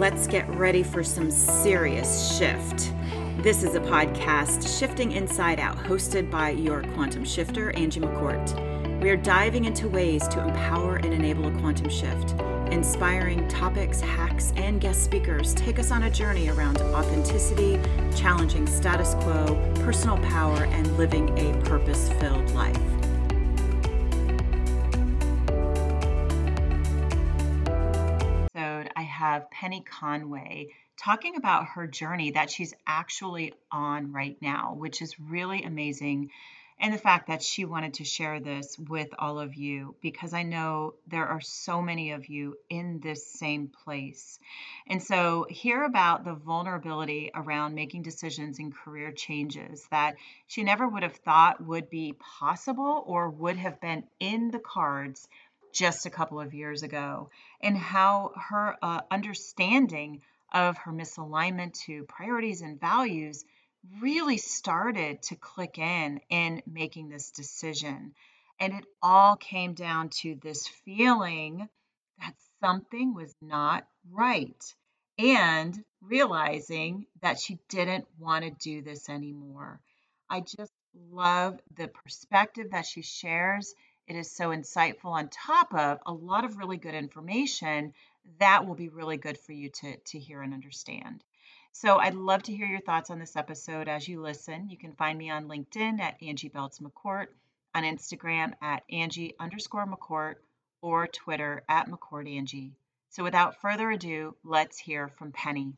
let's get ready for some serious shift. This is a podcast, Shifting Inside Out, hosted by your quantum shifter, Angie McCourt. We are diving into ways to empower and enable a quantum shift. Inspiring topics, hacks, and guest speakers take us on a journey around authenticity, challenging status quo, personal power, and living a purpose filled life. Penny Conway talking about her journey that she's actually on right now, which is really amazing. And the fact that she wanted to share this with all of you because I know there are so many of you in this same place. And so, hear about the vulnerability around making decisions and career changes that she never would have thought would be possible or would have been in the cards just a couple of years ago, and how her uh, understanding of her misalignment to priorities and values really started to click in in making this decision. And it all came down to this feeling that something was not right and realizing that she didn't want to do this anymore. I just love the perspective that she shares it is so insightful on top of a lot of really good information that will be really good for you to, to hear and understand. So I'd love to hear your thoughts on this episode as you listen. You can find me on LinkedIn at Angie Belts McCourt, on Instagram at Angie underscore McCourt, or Twitter at McCourt Angie. So without further ado, let's hear from Penny.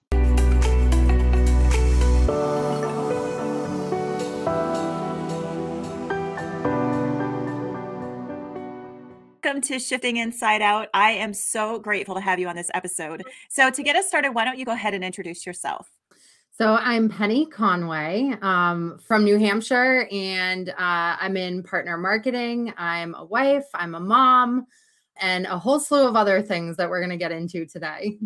Welcome to Shifting Inside Out. I am so grateful to have you on this episode. So, to get us started, why don't you go ahead and introduce yourself? So, I'm Penny Conway um, from New Hampshire, and uh, I'm in partner marketing. I'm a wife, I'm a mom, and a whole slew of other things that we're going to get into today.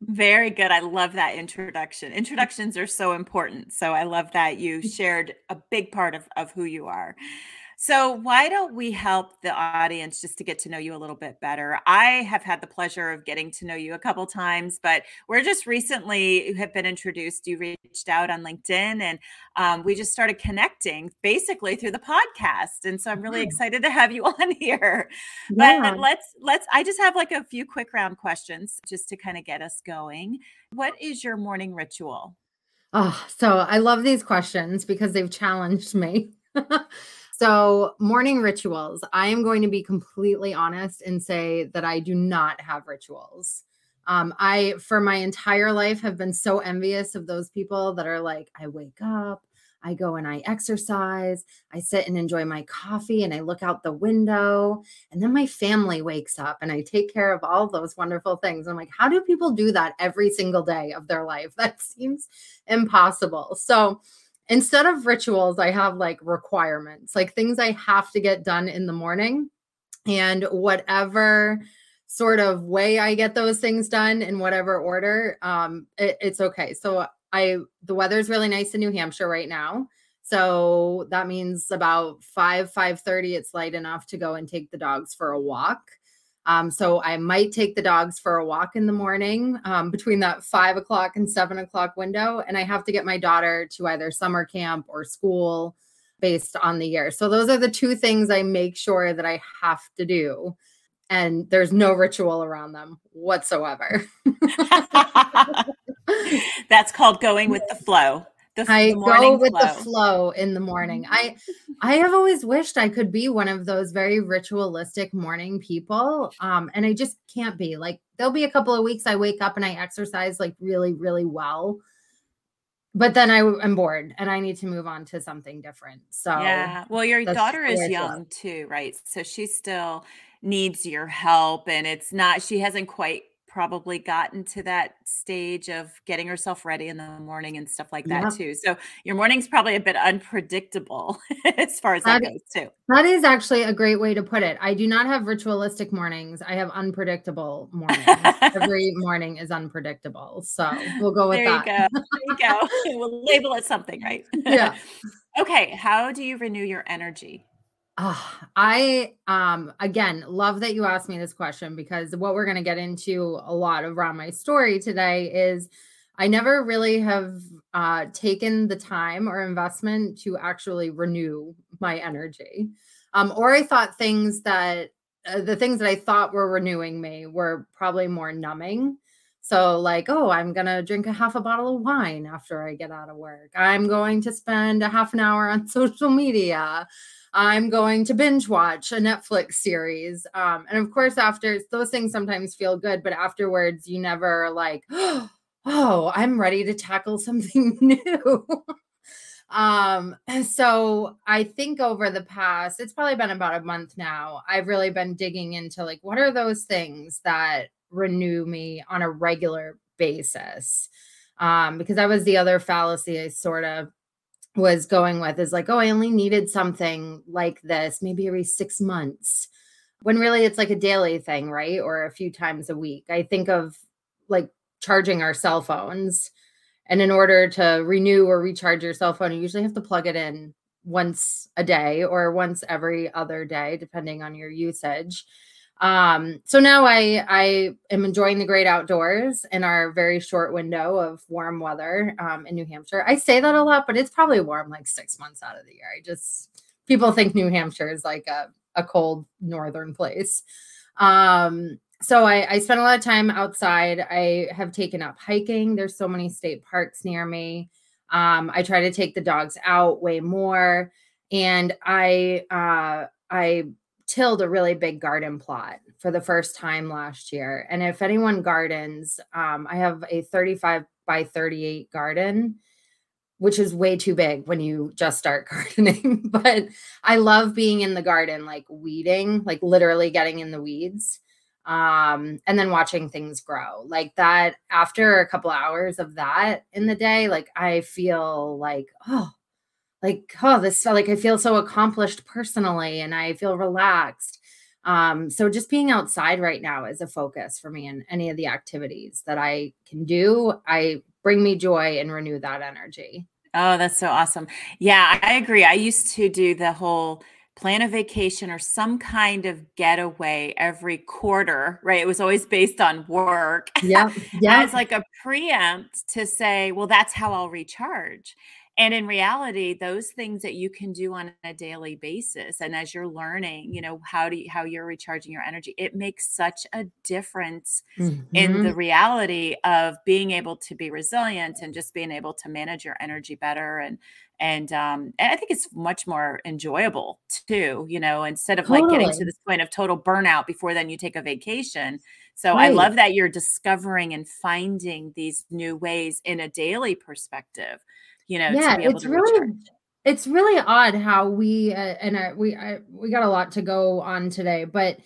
Very good. I love that introduction. Introductions are so important. So, I love that you shared a big part of, of who you are. So, why don't we help the audience just to get to know you a little bit better? I have had the pleasure of getting to know you a couple times, but we're just recently have been introduced. You reached out on LinkedIn, and um, we just started connecting basically through the podcast. And so, I'm really excited to have you on here. Yeah. But let's let's. I just have like a few quick round questions just to kind of get us going. What is your morning ritual? Oh, so I love these questions because they've challenged me. So, morning rituals. I am going to be completely honest and say that I do not have rituals. Um, I, for my entire life, have been so envious of those people that are like, I wake up, I go and I exercise, I sit and enjoy my coffee, and I look out the window. And then my family wakes up and I take care of all those wonderful things. I'm like, how do people do that every single day of their life? That seems impossible. So, instead of rituals, I have like requirements, like things I have to get done in the morning. And whatever sort of way I get those things done in whatever order, um, it, it's okay. So I the weather's really nice in New Hampshire right now. So that means about 5 5:30 it's light enough to go and take the dogs for a walk. Um, so I might take the dogs for a walk in the morning um, between that five o'clock and seven o'clock window. And I have to get my daughter to either summer camp or school based on the year. So those are the two things I make sure that I have to do. And there's no ritual around them whatsoever. That's called going with the flow. The, I the go with flow. the flow in the morning. I I have always wished I could be one of those very ritualistic morning people. Um, and I just can't be. Like there'll be a couple of weeks I wake up and I exercise like really, really well. But then I am bored and I need to move on to something different. So yeah. Well, your daughter is young too, right? So she still needs your help and it's not she hasn't quite probably gotten to that stage of getting herself ready in the morning and stuff like that yeah. too. So your morning's probably a bit unpredictable as far as that, that goes too. That is actually a great way to put it. I do not have ritualistic mornings. I have unpredictable mornings. Every morning is unpredictable. So we'll go with there that. There you go. There you go. we'll label it something, right? Yeah. okay. How do you renew your energy? I um again love that you asked me this question because what we're going to get into a lot around my story today is I never really have uh, taken the time or investment to actually renew my energy. Um, or I thought things that uh, the things that I thought were renewing me were probably more numbing. So, like, oh, I'm going to drink a half a bottle of wine after I get out of work. I'm going to spend a half an hour on social media. I'm going to binge watch a Netflix series. Um, and of course, after those things sometimes feel good, but afterwards, you never like, oh, I'm ready to tackle something new. um, so I think over the past, it's probably been about a month now, I've really been digging into like, what are those things that renew me on a regular basis? Um, because that was the other fallacy I sort of was going with is like, oh, I only needed something like this maybe every six months. When really it's like a daily thing, right? Or a few times a week. I think of like charging our cell phones. And in order to renew or recharge your cell phone, you usually have to plug it in once a day or once every other day, depending on your usage. Um, so now I I am enjoying the great outdoors in our very short window of warm weather um, in New Hampshire. I say that a lot, but it's probably warm like six months out of the year. I just people think New Hampshire is like a, a cold northern place. Um, so I, I spent a lot of time outside. I have taken up hiking. There's so many state parks near me. Um, I try to take the dogs out way more. And I uh, I tilled a really big garden plot for the first time last year. And if anyone gardens, um, I have a 35 by 38 garden, which is way too big when you just start gardening. but I love being in the garden, like weeding, like literally getting in the weeds um and then watching things grow like that after a couple hours of that in the day like i feel like oh like oh this like i feel so accomplished personally and i feel relaxed um so just being outside right now is a focus for me in any of the activities that i can do i bring me joy and renew that energy oh that's so awesome yeah i agree i used to do the whole plan a vacation or some kind of getaway every quarter, right? It was always based on work. Yeah. Yeah. As like a preempt to say, well, that's how I'll recharge. And in reality, those things that you can do on a daily basis and as you're learning, you know, how do you, how you're recharging your energy, it makes such a difference mm-hmm. in the reality of being able to be resilient and just being able to manage your energy better and and um and i think it's much more enjoyable too you know instead of totally. like getting to this point of total burnout before then you take a vacation so right. i love that you're discovering and finding these new ways in a daily perspective you know yeah it's really it's really odd how we uh, and I, we I, we got a lot to go on today but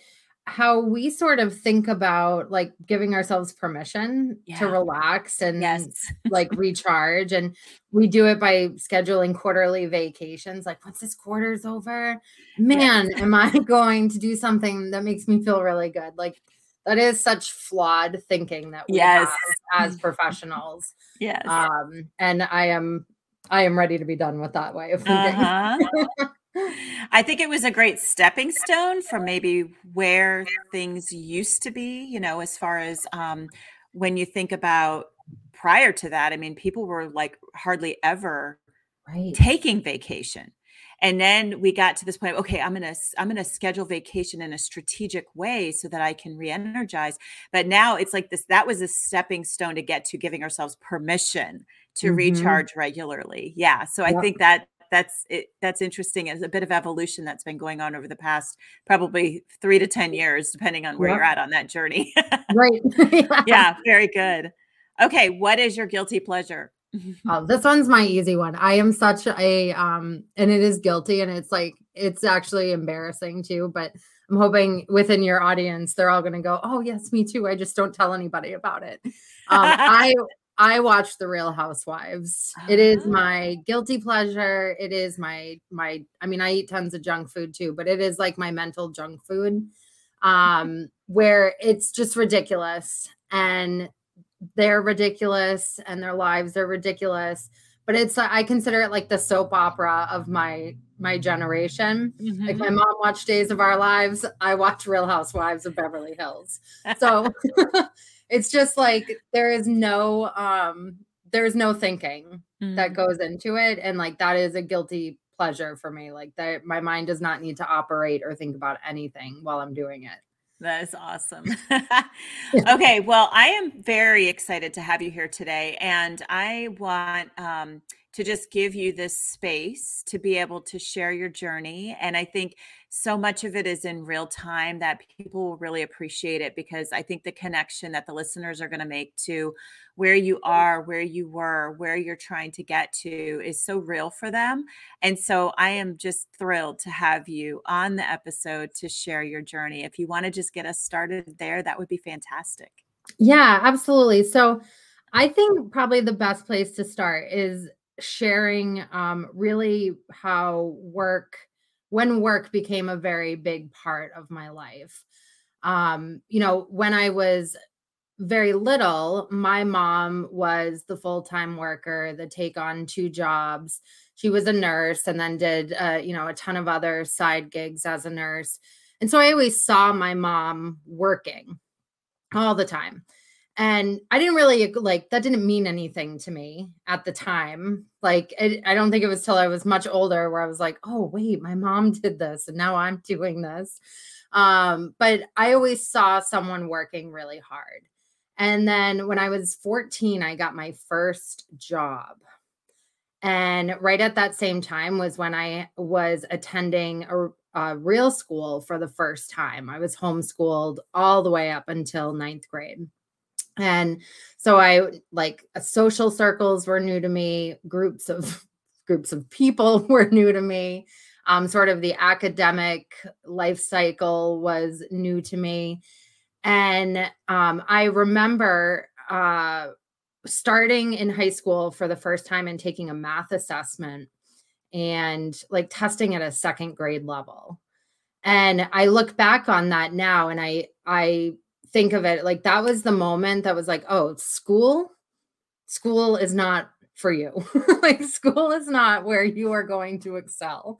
how we sort of think about like giving ourselves permission yeah. to relax and yes. like recharge and we do it by scheduling quarterly vacations like once this quarter's over man am i going to do something that makes me feel really good like that is such flawed thinking that we yes. have as professionals yes um and i am i am ready to be done with that way of thinking uh-huh. I think it was a great stepping stone from maybe where things used to be, you know, as far as um, when you think about prior to that, I mean, people were like hardly ever right. taking vacation. And then we got to this point, okay, I'm going to I'm to schedule vacation in a strategic way so that I can re-energize. But now it's like this that was a stepping stone to get to giving ourselves permission to mm-hmm. recharge regularly. Yeah, so I think that that's it, that's interesting as a bit of evolution that's been going on over the past probably three to ten years, depending on where you're at on that journey. right. yeah, very good. Okay, what is your guilty pleasure? Oh, this one's my easy one. I am such a um, and it is guilty, and it's like it's actually embarrassing too, but. I'm hoping within your audience, they're all going to go, Oh, yes, me too. I just don't tell anybody about it. Um, I I watch The Real Housewives. It is ah. my guilty pleasure. It is my my I mean I eat tons of junk food too, but it is like my mental junk food. Um where it's just ridiculous and they're ridiculous and their lives are ridiculous, but it's I consider it like the soap opera of my my generation. Mm-hmm. Like my mom watched Days of Our Lives, I watch Real Housewives of Beverly Hills. So it's just like there is no um there's no thinking mm-hmm. that goes into it and like that is a guilty pleasure for me. Like that my mind does not need to operate or think about anything while I'm doing it. That is awesome. okay, well, I am very excited to have you here today, and I want um, to just give you this space to be able to share your journey. And I think so much of it is in real time that people will really appreciate it because I think the connection that the listeners are going to make to where you are, where you were, where you're trying to get to is so real for them. And so I am just thrilled to have you on the episode to share your journey. If you want to just get us started there, that would be fantastic. Yeah, absolutely. So I think probably the best place to start is sharing um, really how work when work became a very big part of my life. Um, you know when i was very little my mom was the full-time worker the take on two jobs. She was a nurse and then did uh, you know a ton of other side gigs as a nurse. And so i always saw my mom working all the time and i didn't really like that didn't mean anything to me at the time. Like it, i don't think it was till i was much older where i was like oh wait my mom did this and now i'm doing this. Um but i always saw someone working really hard. And then when i was 14 i got my first job. And right at that same time was when i was attending a, a real school for the first time. I was homeschooled all the way up until ninth grade and so i like uh, social circles were new to me groups of groups of people were new to me. Um, sort of the academic life cycle was new to me. And um, i remember uh, starting in high school for the first time and taking a math assessment and like testing at a second grade level. And i look back on that now and i i think of it like that was the moment that was like, oh, school, school is not for you. like school is not where you are going to excel.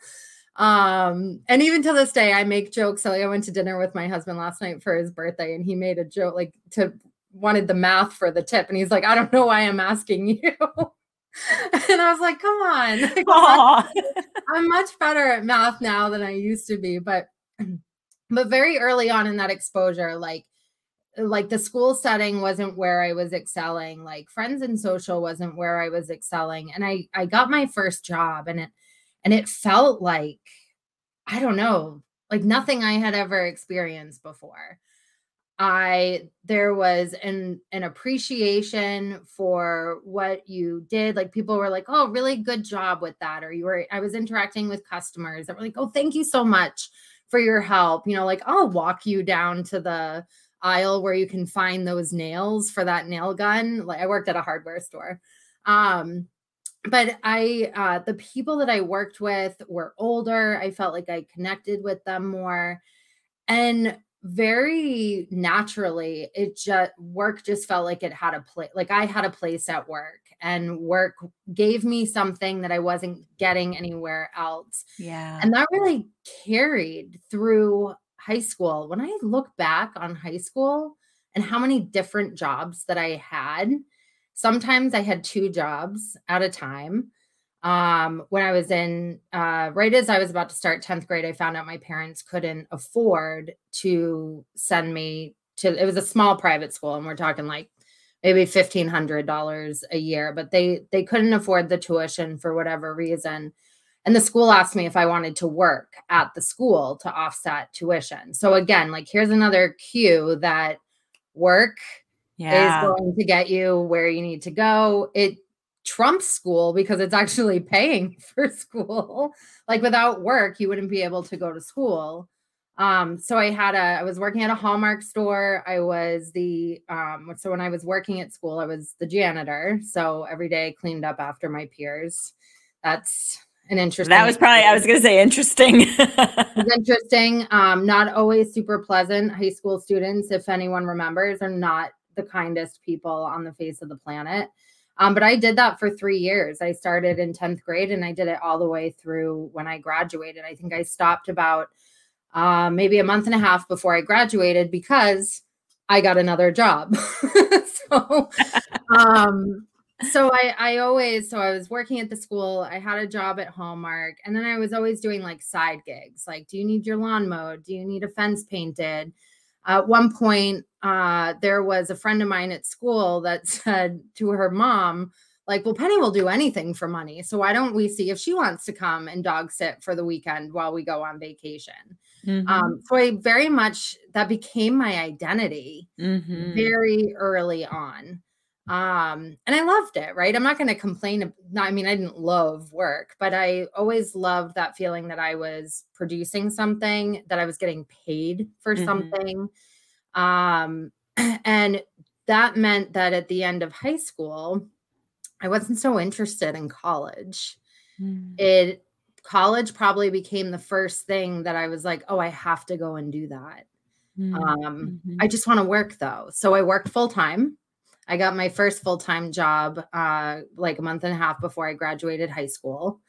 Um, and even to this day, I make jokes. So like I went to dinner with my husband last night for his birthday, and he made a joke like to wanted the math for the tip, and he's like, I don't know why I'm asking you. and I was like, come on. I'm much better at math now than I used to be. But but very early on in that exposure, like like the school setting wasn't where I was excelling like friends and social wasn't where I was excelling and I I got my first job and it and it felt like I don't know like nothing I had ever experienced before. I there was an an appreciation for what you did like people were like oh really good job with that or you were I was interacting with customers that were like oh thank you so much for your help you know like I'll walk you down to the aisle where you can find those nails for that nail gun. Like I worked at a hardware store. Um, but I uh the people that I worked with were older. I felt like I connected with them more. And very naturally, it just work just felt like it had a place like I had a place at work and work gave me something that I wasn't getting anywhere else. Yeah. And that really carried through high school, when I look back on high school and how many different jobs that I had, sometimes I had two jobs at a time. Um, when I was in, uh, right as I was about to start 10th grade, I found out my parents couldn't afford to send me to, it was a small private school, and we're talking like maybe $1,500 a year, but they, they couldn't afford the tuition for whatever reason. And the school asked me if I wanted to work at the school to offset tuition. So again, like here's another cue that work yeah. is going to get you where you need to go. It trumps school because it's actually paying for school. like without work, you wouldn't be able to go to school. Um, so I had a, I was working at a Hallmark store. I was the, um, so when I was working at school, I was the janitor. So every day I cleaned up after my peers. That's an interesting. That was probably I was going to say interesting. interesting. Um, not always super pleasant. High school students, if anyone remembers, are not the kindest people on the face of the planet. Um, but I did that for three years. I started in 10th grade and I did it all the way through when I graduated. I think I stopped about uh, maybe a month and a half before I graduated because I got another job. so, um, so I, I always, so I was working at the school. I had a job at Hallmark, and then I was always doing like side gigs. Like, do you need your lawn mowed? Do you need a fence painted? At one point, uh, there was a friend of mine at school that said to her mom, like, well, Penny will do anything for money. So why don't we see if she wants to come and dog sit for the weekend while we go on vacation? Mm-hmm. Um, so I very much that became my identity mm-hmm. very early on. Um, and I loved it, right? I'm not going to complain. Not, I mean, I didn't love work, but I always loved that feeling that I was producing something, that I was getting paid for mm-hmm. something. Um, and that meant that at the end of high school, I wasn't so interested in college. Mm. It college probably became the first thing that I was like, oh, I have to go and do that. Mm-hmm. Um, I just want to work though. So I worked full time. I got my first full time job uh, like a month and a half before I graduated high school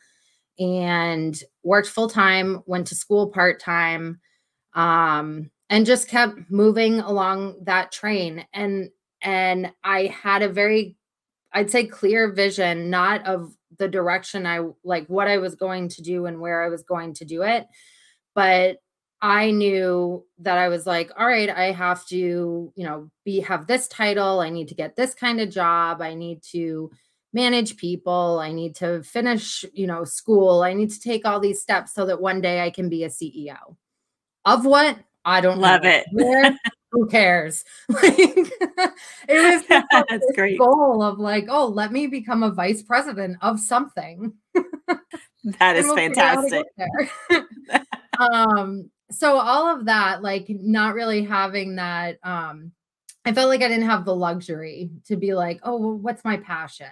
and worked full time, went to school part time, um, and just kept moving along that train. And and I had a very, I'd say, clear vision, not of the direction I like what I was going to do and where I was going to do it. But I knew that I was like, all right, I have to, you know, be have this title. I need to get this kind of job. I need to manage people. I need to finish, you know, school. I need to take all these steps so that one day I can be a CEO. Of what? I don't love know. it. Where, who cares? Like it was That's great. goal of like, oh, let me become a vice president of something. that is we'll fantastic. um, so all of that, like not really having that, um, I felt like I didn't have the luxury to be like, oh, well, what's my passion?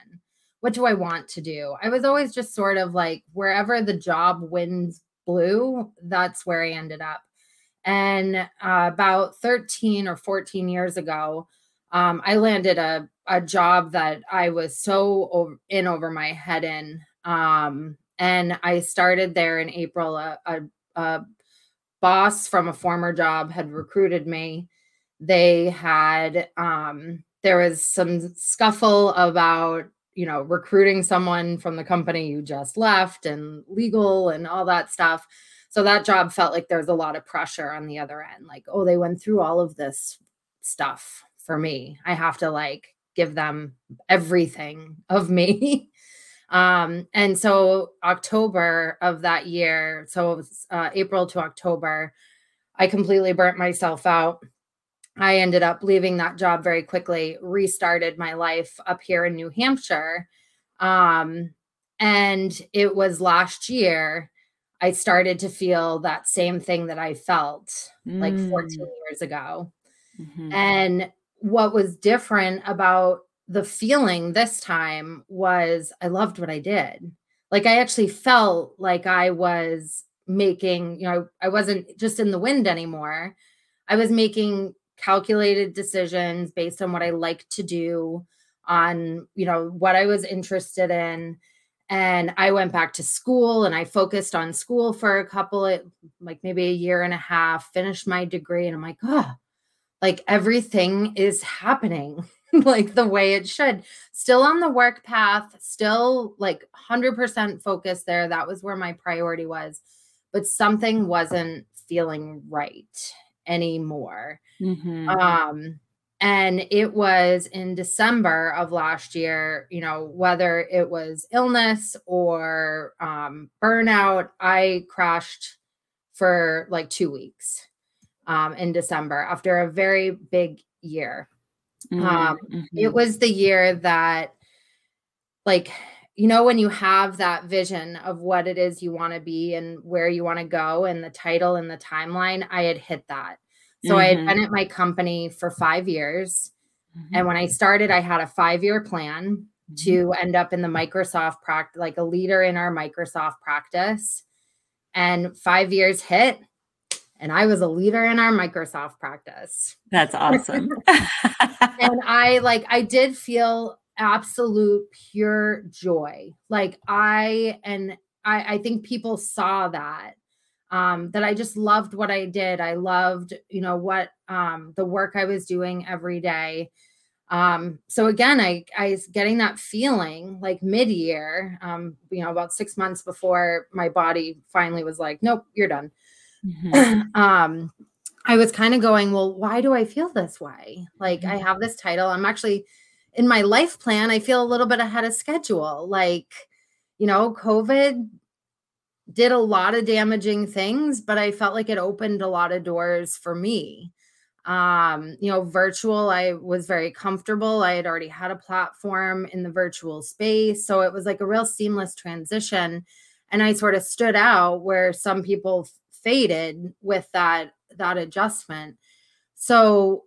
What do I want to do? I was always just sort of like wherever the job winds blew, that's where I ended up. And uh, about 13 or 14 years ago, um, I landed a, a job that I was so over, in over my head in. Um, and I started there in April. A, a, a boss from a former job had recruited me. They had, um, there was some scuffle about, you know, recruiting someone from the company you just left and legal and all that stuff. So that job felt like there was a lot of pressure on the other end. Like, oh, they went through all of this stuff for me. I have to like give them everything of me. um, and so October of that year, so uh, April to October, I completely burnt myself out. I ended up leaving that job very quickly, restarted my life up here in New Hampshire. Um, and it was last year I started to feel that same thing that I felt mm. like 14 years ago. Mm-hmm. And what was different about the feeling this time was I loved what I did. Like I actually felt like I was making, you know, I wasn't just in the wind anymore. I was making calculated decisions based on what I liked to do, on, you know, what I was interested in and I went back to school and I focused on school for a couple of like maybe a year and a half, finished my degree, and I'm like, oh, like everything is happening like the way it should. Still on the work path, still like 100% focused there. That was where my priority was, but something wasn't feeling right anymore. Mm-hmm. Um, and it was in December of last year, you know, whether it was illness or um, burnout, I crashed for like two weeks um, in December after a very big year. Mm-hmm. Um, mm-hmm. It was the year that, like, you know, when you have that vision of what it is you want to be and where you want to go and the title and the timeline, I had hit that. So mm-hmm. I had been mm-hmm. at my company for five years. Mm-hmm. And when I started, I had a five year plan mm-hmm. to end up in the Microsoft practice, like a leader in our Microsoft practice. And five years hit, and I was a leader in our Microsoft practice. That's awesome. and I like, I did feel absolute pure joy. Like I and I, I think people saw that um, that I just loved what I did. I loved, you know, what um, the work I was doing every day. Um, so again, I I was getting that feeling like mid year, um, you know, about six months before my body finally was like, nope, you're done. Mm-hmm. um, I was kind of going, well, why do I feel this way? Like mm-hmm. I have this title. I'm actually in my life plan. I feel a little bit ahead of schedule. Like, you know, COVID did a lot of damaging things, but I felt like it opened a lot of doors for me. Um, you know, virtual, I was very comfortable. I had already had a platform in the virtual space. So it was like a real seamless transition. And I sort of stood out where some people faded with that that adjustment. So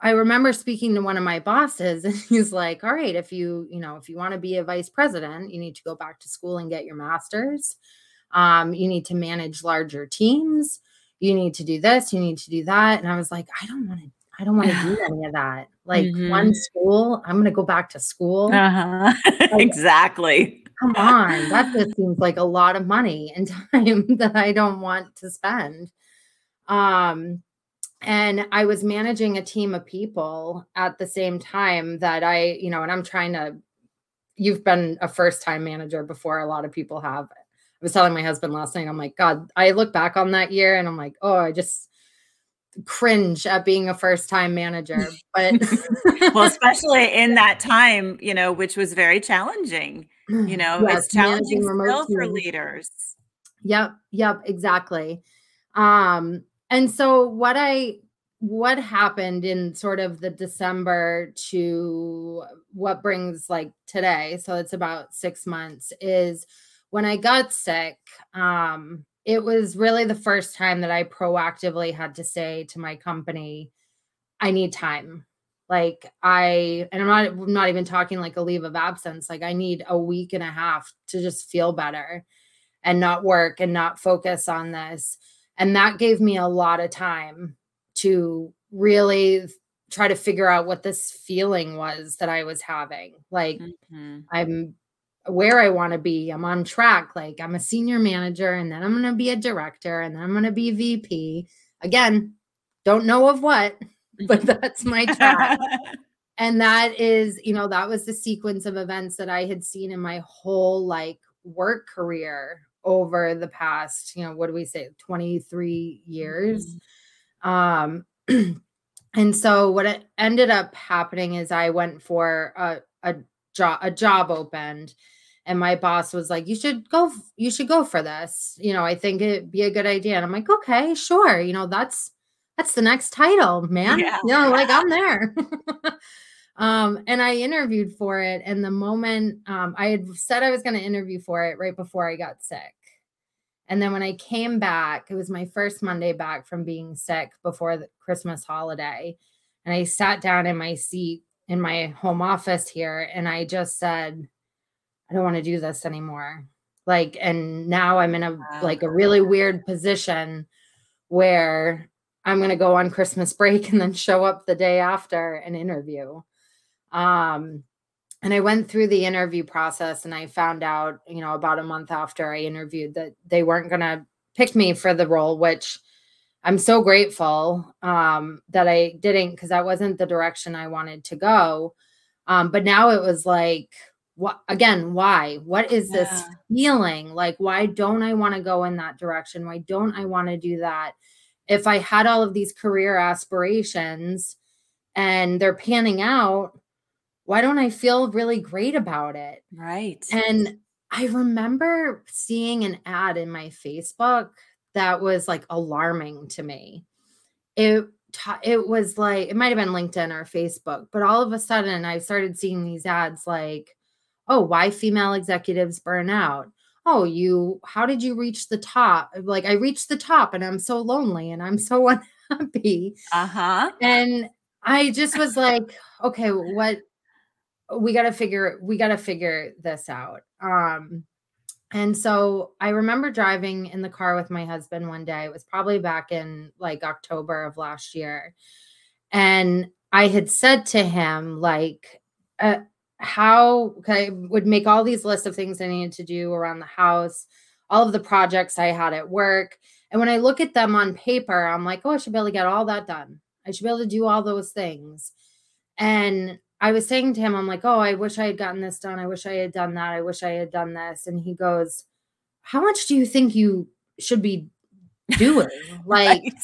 I remember speaking to one of my bosses and he's like, "All right, if you, you know, if you want to be a vice president, you need to go back to school and get your masters." Um, you need to manage larger teams. You need to do this. You need to do that. And I was like, I don't want to. I don't want to do any of that. Like mm-hmm. one school, I'm going to go back to school. Uh-huh. Like, exactly. Come on, that just seems like a lot of money and time that I don't want to spend. Um, and I was managing a team of people at the same time that I, you know, and I'm trying to. You've been a first time manager before. A lot of people have. I was telling my husband last night, I'm like, God, I look back on that year and I'm like, oh, I just cringe at being a first time manager. But well, especially in that time, you know, which was very challenging. You know, yes, it's challenging still for leaders. Yep, yep, exactly. Um, and so what I what happened in sort of the December to what brings like today, so it's about six months, is when I got sick, um, it was really the first time that I proactively had to say to my company, I need time. Like I, and I'm not, I'm not even talking like a leave of absence. Like I need a week and a half to just feel better and not work and not focus on this. And that gave me a lot of time to really try to figure out what this feeling was that I was having. Like mm-hmm. I'm where I want to be. I'm on track. Like I'm a senior manager and then I'm going to be a director and then I'm going to be VP. Again, don't know of what, but that's my track. and that is, you know, that was the sequence of events that I had seen in my whole like work career over the past, you know, what do we say, 23 years. Mm-hmm. Um and so what it ended up happening is I went for a a job a job opened and my boss was like you should go you should go for this you know i think it'd be a good idea and i'm like okay sure you know that's that's the next title man yeah. you know like i'm there um and i interviewed for it and the moment um i had said i was going to interview for it right before i got sick and then when i came back it was my first monday back from being sick before the christmas holiday and i sat down in my seat in my home office here and I just said, I don't want to do this anymore. Like, and now I'm in a like a really weird position where I'm going to go on Christmas break and then show up the day after an interview. Um, and I went through the interview process and I found out, you know, about a month after I interviewed that they weren't going to pick me for the role, which I'm so grateful um, that I didn't because that wasn't the direction I wanted to go. Um, but now it was like, what again? Why? What is yeah. this feeling? Like, why don't I want to go in that direction? Why don't I want to do that? If I had all of these career aspirations and they're panning out, why don't I feel really great about it? Right. And I remember seeing an ad in my Facebook that was like alarming to me. It it was like it might have been LinkedIn or Facebook, but all of a sudden I started seeing these ads like, "Oh, why female executives burn out." Oh, you how did you reach the top? Like I reached the top and I'm so lonely and I'm so unhappy. Uh-huh. And I just was like, okay, what we got to figure we got to figure this out. Um and so I remember driving in the car with my husband one day. It was probably back in like October of last year. And I had said to him, like, uh, how okay, would make all these lists of things I needed to do around the house, all of the projects I had at work. And when I look at them on paper, I'm like, oh, I should be able to get all that done. I should be able to do all those things. And I was saying to him, I'm like, oh, I wish I had gotten this done. I wish I had done that. I wish I had done this. And he goes, how much do you think you should be doing? Like, right.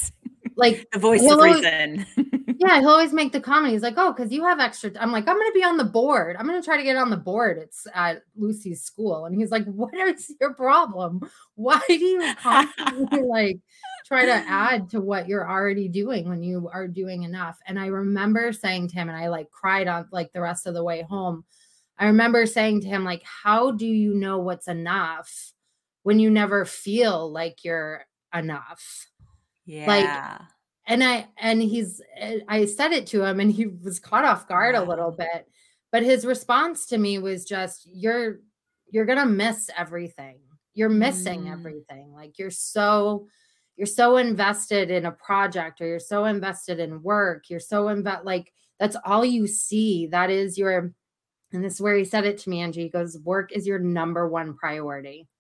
like the voice of reason. yeah, he'll always make the comment. He's like, "Oh, because you have extra." i I'm like, "I'm going to be on the board. I'm going to try to get on the board. It's at Lucy's school." And he's like, "What is your problem? Why do you constantly like try to add to what you're already doing when you are doing enough?" And I remember saying to him, and I like cried on like the rest of the way home. I remember saying to him, like, "How do you know what's enough when you never feel like you're enough?" Yeah. Like and i and he's eh, i said it to him and he was caught off guard a little bit but his response to me was just you're you're gonna miss everything. You're missing mm. everything. Like you're so you're so invested in a project or you're so invested in work. You're so invest like that's all you see. That is your and this is where he said it to me angie. He goes work is your number one priority.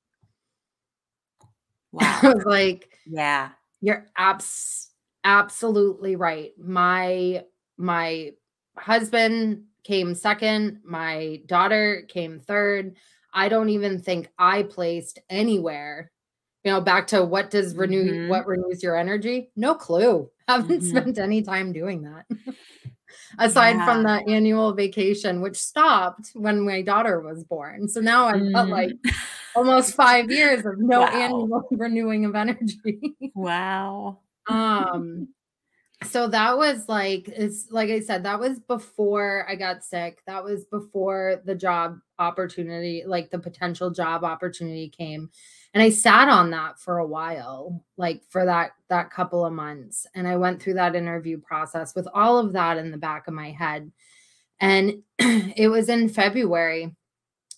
Wow. I was like yeah. You're abs absolutely right. My my husband came second, my daughter came third. I don't even think I placed anywhere. You know, back to what does renew mm-hmm. what renews your energy? No clue. Haven't mm-hmm. spent any time doing that. Aside yeah. from the annual vacation, which stopped when my daughter was born. So now I've got like mm. almost five years of no wow. annual renewing of energy. wow um so that was like it's like i said that was before i got sick. That was before the job opportunity like the potential job opportunity came. And i sat on that for a while like for that that couple of months. And i went through that interview process with all of that in the back of my head. And it was in february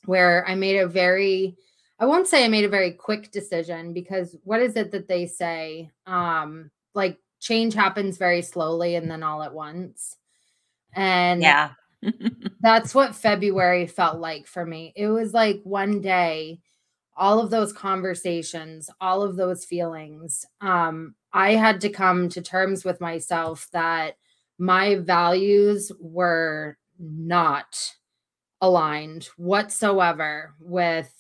where i made a very i won't say i made a very quick decision because what is it that they say? Um like change happens very slowly and then all at once. And yeah, that's what February felt like for me. It was like one day, all of those conversations, all of those feelings. Um, I had to come to terms with myself that my values were not aligned whatsoever with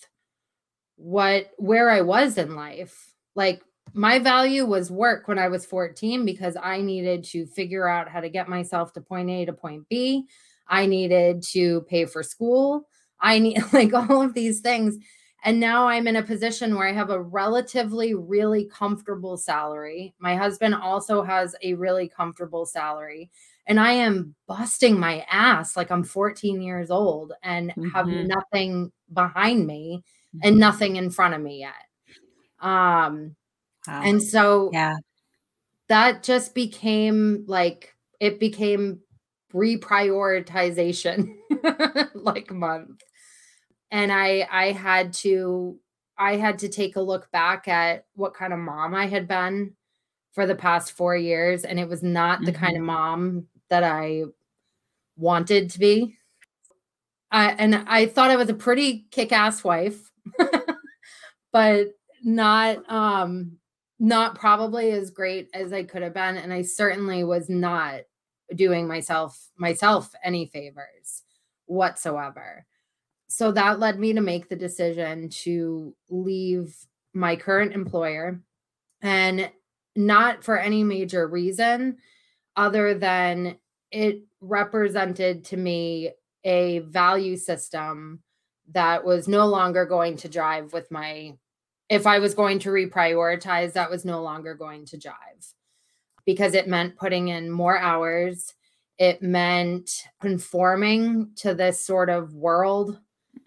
what where I was in life. Like my value was work when I was 14 because I needed to figure out how to get myself to point A to point B. I needed to pay for school. I need like all of these things. And now I'm in a position where I have a relatively really comfortable salary. My husband also has a really comfortable salary. And I am busting my ass like I'm 14 years old and mm-hmm. have nothing behind me and mm-hmm. nothing in front of me yet. Um, Wow. And so yeah, that just became like it became reprioritization like month. And I I had to I had to take a look back at what kind of mom I had been for the past 4 years and it was not the mm-hmm. kind of mm-hmm. mom that I wanted to be. I, and I thought I was a pretty kick-ass wife, but not um not probably as great as I could have been. And I certainly was not doing myself myself any favors whatsoever. So that led me to make the decision to leave my current employer and not for any major reason other than it represented to me a value system that was no longer going to drive with my if I was going to reprioritize, that was no longer going to jive because it meant putting in more hours. It meant conforming to this sort of world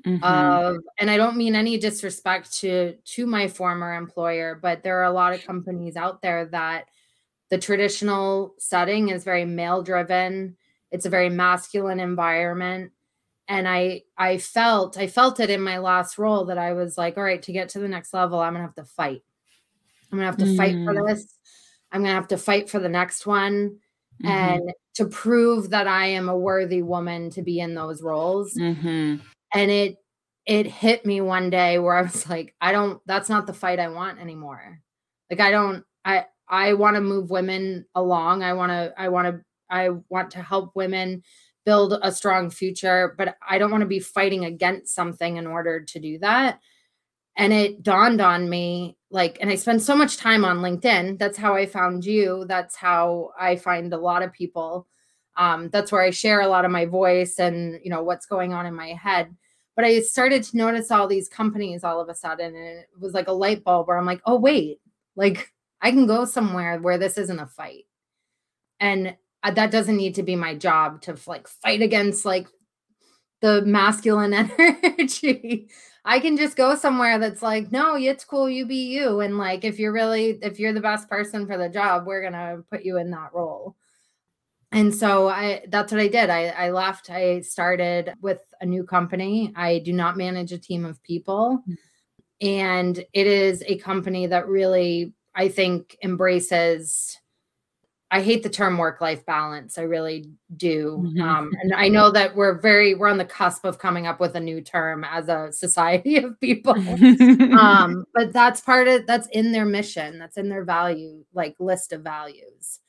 mm-hmm. of, and I don't mean any disrespect to to my former employer, but there are a lot of companies out there that the traditional setting is very male driven. It's a very masculine environment and i i felt i felt it in my last role that i was like all right to get to the next level i'm gonna have to fight i'm gonna have to mm. fight for mm. this i'm gonna have to fight for the next one mm-hmm. and to prove that I am a worthy woman to be in those roles. Mm-hmm. And it it hit me one day where I was like, I don't that's not the fight I want anymore. Like I don't I I want to move women along. I want to I want to I want to help women build a strong future, but I don't want to be fighting against something in order to do that. And it dawned on me like and I spend so much time on LinkedIn. That's how I found you. That's how I find a lot of people. Um, that's where I share a lot of my voice and you know what's going on in my head. But I started to notice all these companies all of a sudden, and it was like a light bulb where I'm like, oh wait, like I can go somewhere where this isn't a fight. And uh, that doesn't need to be my job to like fight against like the masculine energy. I can just go somewhere that's like, no, it's cool, you be you. And like, if you're really, if you're the best person for the job, we're going to put you in that role. And so I, that's what I did. I, I left, I started with a new company. I do not manage a team of people. Mm. And it is a company that really, I think, embraces I hate the term work life balance. I really do. Mm-hmm. Um, and I know that we're very, we're on the cusp of coming up with a new term as a society of people. um, but that's part of, that's in their mission, that's in their value, like list of values.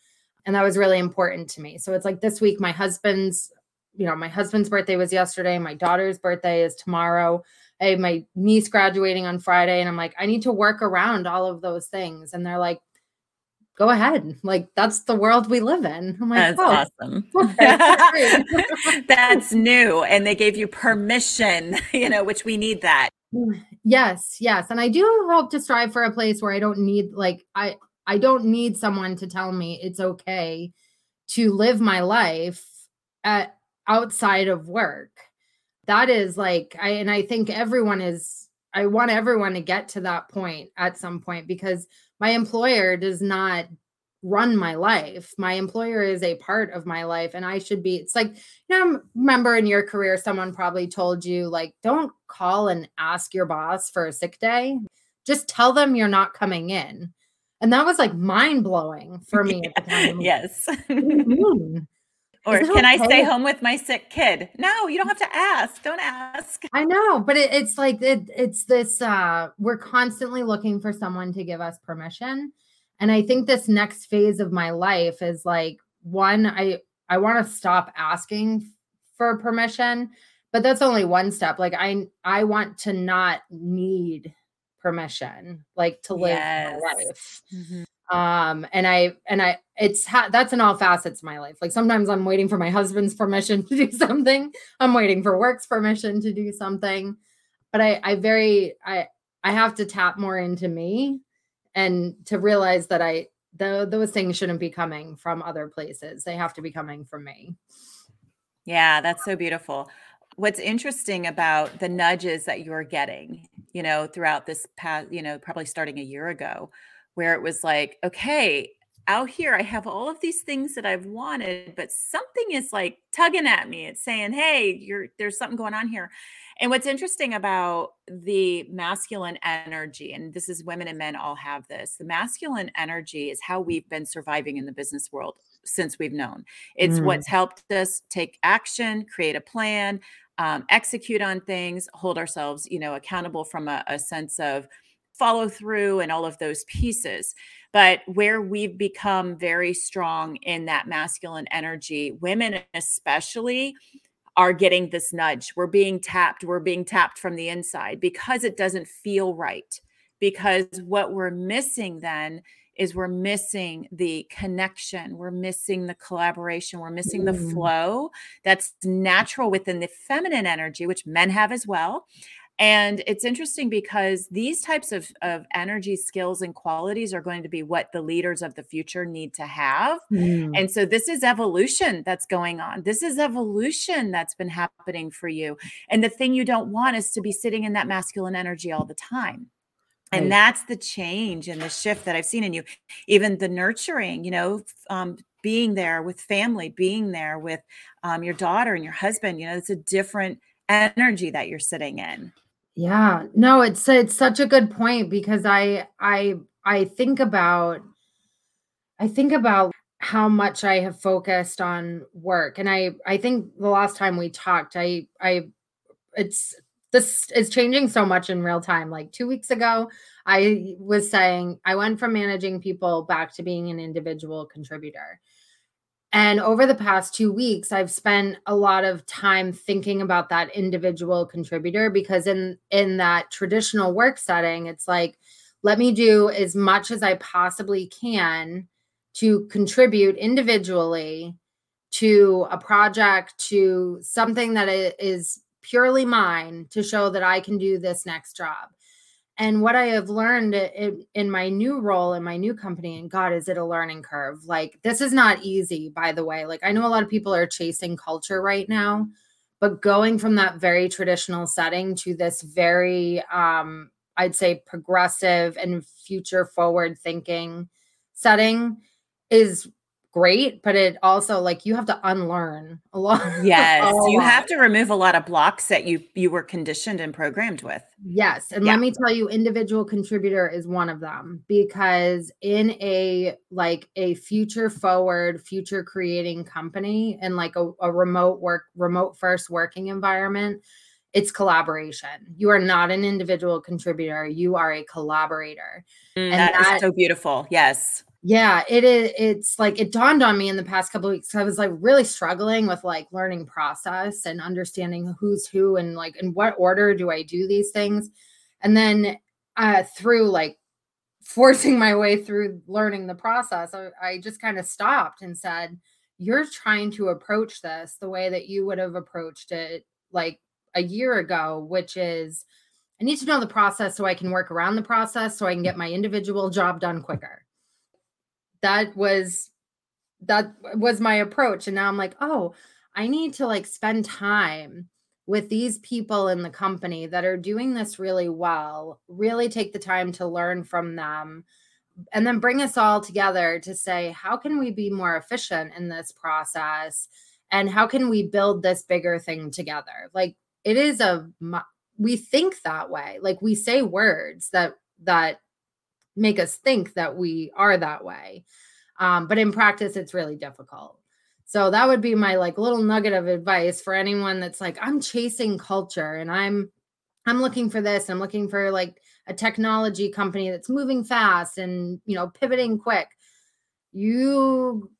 And that was really important to me. So it's like this week, my husband's, you know, my husband's birthday was yesterday. My daughter's birthday is tomorrow. I have my niece graduating on Friday. And I'm like, I need to work around all of those things. And they're like, go ahead. Like that's the world we live in. I'm like, that's oh, awesome. Okay, that's new. And they gave you permission, you know, which we need that. Yes, yes. And I do hope to strive for a place where I don't need like I I don't need someone to tell me it's okay to live my life at outside of work. That is like I and I think everyone is I want everyone to get to that point at some point because my employer does not run my life. My employer is a part of my life and I should be it's like you know remember in your career someone probably told you like don't call and ask your boss for a sick day. Just tell them you're not coming in. And that was like mind blowing for me at the time. yes. Or can okay? I stay home with my sick kid? No, you don't have to ask. Don't ask. I know, but it, it's like it, it's this uh we're constantly looking for someone to give us permission. And I think this next phase of my life is like one, I I want to stop asking for permission, but that's only one step. Like I I want to not need permission like to live yes. my life. Mm-hmm um and i and i it's ha- that's in all facets of my life. Like sometimes i'm waiting for my husband's permission to do something. I'm waiting for work's permission to do something. But i i very i i have to tap more into me and to realize that i the, those things shouldn't be coming from other places. They have to be coming from me. Yeah that's so beautiful. What's interesting about the nudges that you're getting you know throughout this past you know probably starting a year ago where it was like, okay, out here I have all of these things that I've wanted, but something is like tugging at me. It's saying, "Hey, you're there's something going on here." And what's interesting about the masculine energy, and this is women and men all have this, the masculine energy is how we've been surviving in the business world since we've known. It's mm. what's helped us take action, create a plan, um, execute on things, hold ourselves, you know, accountable from a, a sense of follow through and all of those pieces. But where we've become very strong in that masculine energy, women especially are getting this nudge. We're being tapped. We're being tapped from the inside because it doesn't feel right. Because what we're missing then is we're missing the connection, we're missing the collaboration, we're missing the mm. flow that's natural within the feminine energy, which men have as well. And it's interesting because these types of, of energy skills and qualities are going to be what the leaders of the future need to have. Mm. And so this is evolution that's going on. This is evolution that's been happening for you. And the thing you don't want is to be sitting in that masculine energy all the time. And that's the change and the shift that I've seen in you. Even the nurturing, you know, um, being there with family, being there with um, your daughter and your husband, you know, it's a different energy that you're sitting in. Yeah. No, it's it's such a good point because I I I think about I think about how much I have focused on work. And I I think the last time we talked, I I it's this is changing so much in real time. Like 2 weeks ago, I was saying I went from managing people back to being an individual contributor. And over the past 2 weeks, I've spent a lot of time thinking about that individual contributor because in in that traditional work setting, it's like let me do as much as I possibly can to contribute individually to a project, to something that is purely mine to show that I can do this next job. And what I have learned in, in, my new role in my new company, and God, is it a learning curve? Like, this is not easy, by the way. Like, I know a lot of people are chasing culture right now, but going from that very traditional setting to this very, um, I'd say, progressive and future forward thinking setting is great, but it also like you have to unlearn a lot. Yes, a you lot. have to remove a lot of blocks that you you were conditioned and programmed with. Yes, and yeah. let me tell you individual contributor is one of them because in a like a future forward, future creating company and like a, a remote work remote first working environment, it's collaboration. You are not an individual contributor, you are a collaborator. Mm, and that, that is so beautiful. Yes yeah, it is. It's like it dawned on me in the past couple weeks. I was like really struggling with like learning process and understanding who's who and like in what order do I do these things. And then uh, through like forcing my way through learning the process, I, I just kind of stopped and said, "You're trying to approach this the way that you would have approached it like a year ago, which is." I need to know the process so I can work around the process so I can get my individual job done quicker that was that was my approach. And now i'm like oh i need to like spend time with these people in the company that are doing this really well really take the time to learn from them and then bring us all together to say how can we be more efficient in this process? And how can we build this bigger thing together? Like it is a we think that way. Like we say words that that make us think that we are that way. Um, but in practice, it's really difficult. So that would be my like little nugget of advice for anyone that's like, I'm chasing culture and I'm I'm looking for this. I'm looking for like a technology company that's moving fast and you know pivoting quick. You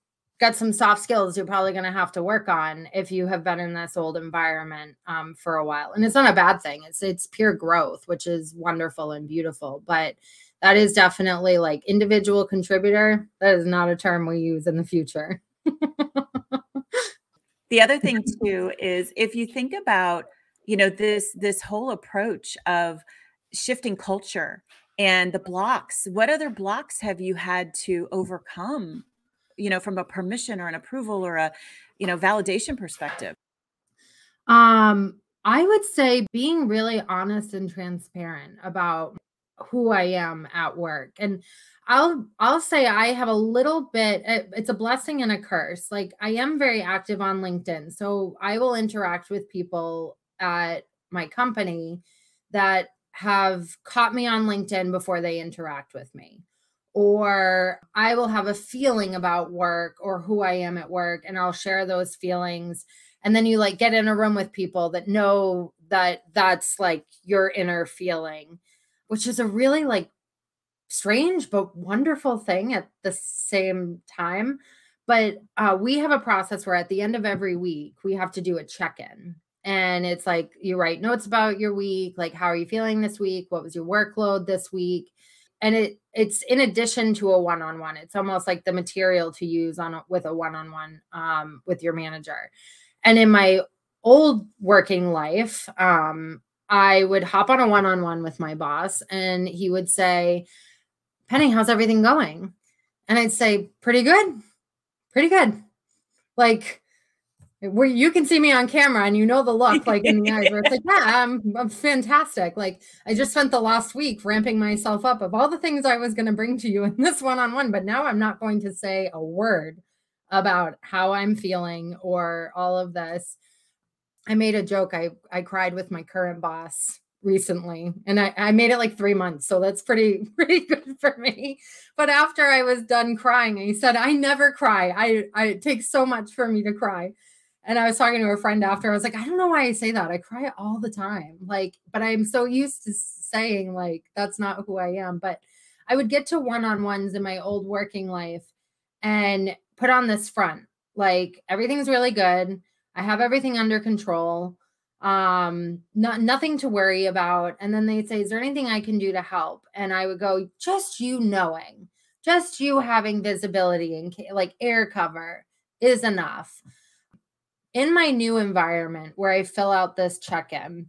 got some soft skills you're probably going to have to work on if you have been in this old environment um, for a while and it's not a bad thing it's it's pure growth which is wonderful and beautiful but that is definitely like individual contributor. That is not a term we use in the future. the other thing too is if you think about, you know, this this whole approach of shifting culture and the blocks, what other blocks have you had to overcome, you know, from a permission or an approval or a, you know, validation perspective? Um, I would say being really honest and transparent about who I am at work. And I'll I'll say I have a little bit it's a blessing and a curse. Like I am very active on LinkedIn. So I will interact with people at my company that have caught me on LinkedIn before they interact with me. Or I will have a feeling about work or who I am at work and I'll share those feelings and then you like get in a room with people that know that that's like your inner feeling which is a really like strange but wonderful thing at the same time. But uh, we have a process where at the end of every week, we have to do a check in. And it's like you write notes about your week, like how are you feeling this week? What was your workload this week? And it it's in addition to a one-on-one. It's almost like the material to use on a, with a one-on-one um, with your manager. And in my old working life, um, I would hop on a one on one with my boss and he would say, Penny, how's everything going? And I'd say, pretty good, pretty good. Like, where you can see me on camera and you know the look like in the eyes where it's like, yeah, I'm, I'm fantastic. Like, I just spent the last week ramping myself up of all the things I was going to bring to you in this one on one, but now I'm not going to say a word about how I'm feeling or all of this I made a joke. I I cried with my current boss recently and I, I made it like three months so that's pretty pretty good for me. But after i was done crying he said i never cry. I, I it takes so much for me to cry. And i was talking to a friend after i was like i don't know why i say that. I cry all the time. Like but i'm so used to saying like that's not who i am. But i would get to one-on-ones in my old working life and put on this front like everything's really good i have everything under control um not nothing to worry about. And then they'd say is there anything i can do to help? And i would go just you knowing just you having visibility and like air cover is enough. In my new environment where i fill out this check-in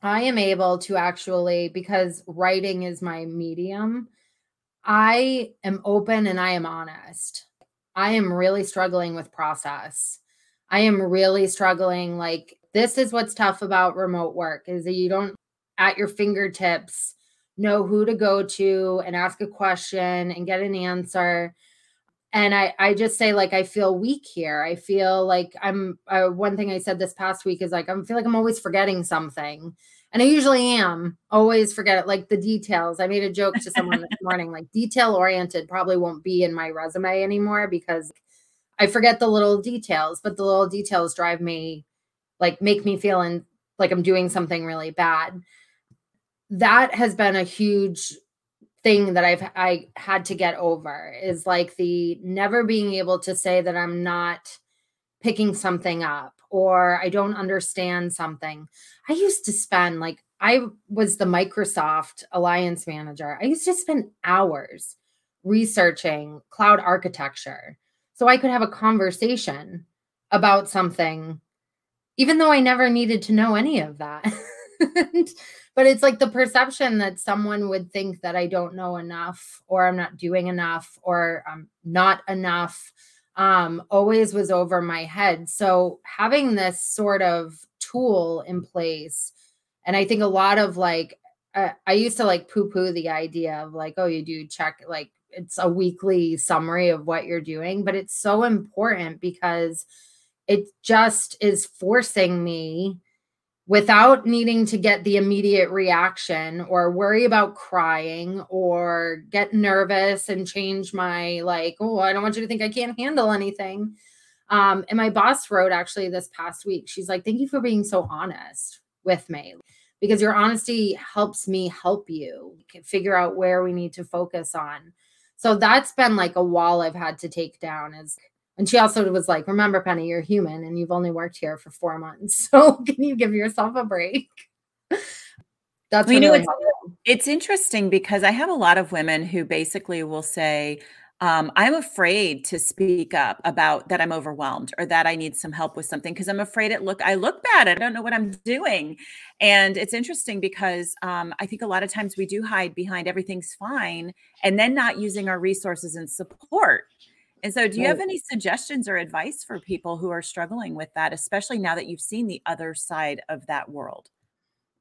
i am able to actually because writing is my medium i am open and i am honest. I am really struggling with process i am really struggling like this is what's tough about remote work is that you don't at your fingertips know who to go to and ask a question and get an answer. And i i just say like i feel weak here. I feel like i'm uh, one thing i said this past week is like i feel like i'm always forgetting something. And i usually am always forget it like the details. I made a joke to someone this morning like detail oriented probably won't be in my resume anymore because i forget the little details but the little details drive me like make me feel in, like I'm doing something really bad. That has been a huge thing that I've I had to get over is like the never being able to say that I'm not picking something up or I don't understand something. I used to spend like I was the Microsoft Alliance manager. I used to spend hours researching cloud architecture so I could have a conversation about something even though I never needed to know any of that. but it's like the perception that someone would think that I don't know enough or I'm not doing enough or I'm not enough um, always was over my head. So having this sort of tool in place, and I think a lot of like, uh, I used to like poo poo the idea of like, oh, you do check, like, it's a weekly summary of what you're doing, but it's so important because it just is forcing me without needing to get the immediate reaction or worry about crying or get nervous and change my like oh i don't want you to think i can't handle anything. Um, and my boss wrote actually this past week she's like thank you for being so honest with me because your honesty helps me help you figure out where we need to focus on so that's been like a wall i've had to take down is and she also was like, Remember, Penny, you're human and you've only worked here for four months. So can you give yourself a break? That's well, you know, it's, it's interesting because I have a lot of women who basically will say, um, I'm afraid to speak up about that I'm overwhelmed or that I need some help with something because I'm afraid it look I look bad. I don't know what I'm doing, and it's interesting because um, I think a lot of times we do hide behind everything's fine and then not using our resources and support and so, do you have any suggestions or advice for people who are struggling with that, especially now that you've seen the other side of that world?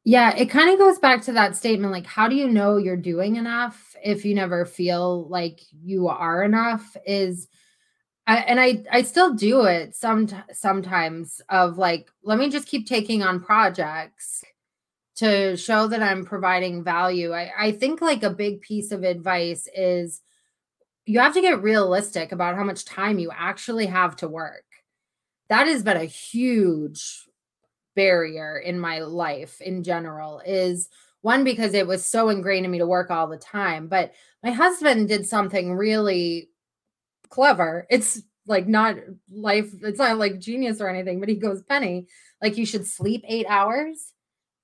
Yeah, it kind of goes back to that statement like, how do you know you're doing enough if you never feel like you are enough? Is I, and I I still do it some sometimes of like let me just keep taking on projects to show that I'm providing value. I, I think like a big piece of advice is you have to get realistic about how much time you actually have to work. That has been a huge barrier in my life in general is one because it was so ingrained in me to work all the time but my husband did something really clever it's like not life it's not like genius or anything but he goes penny like you should sleep 8 hours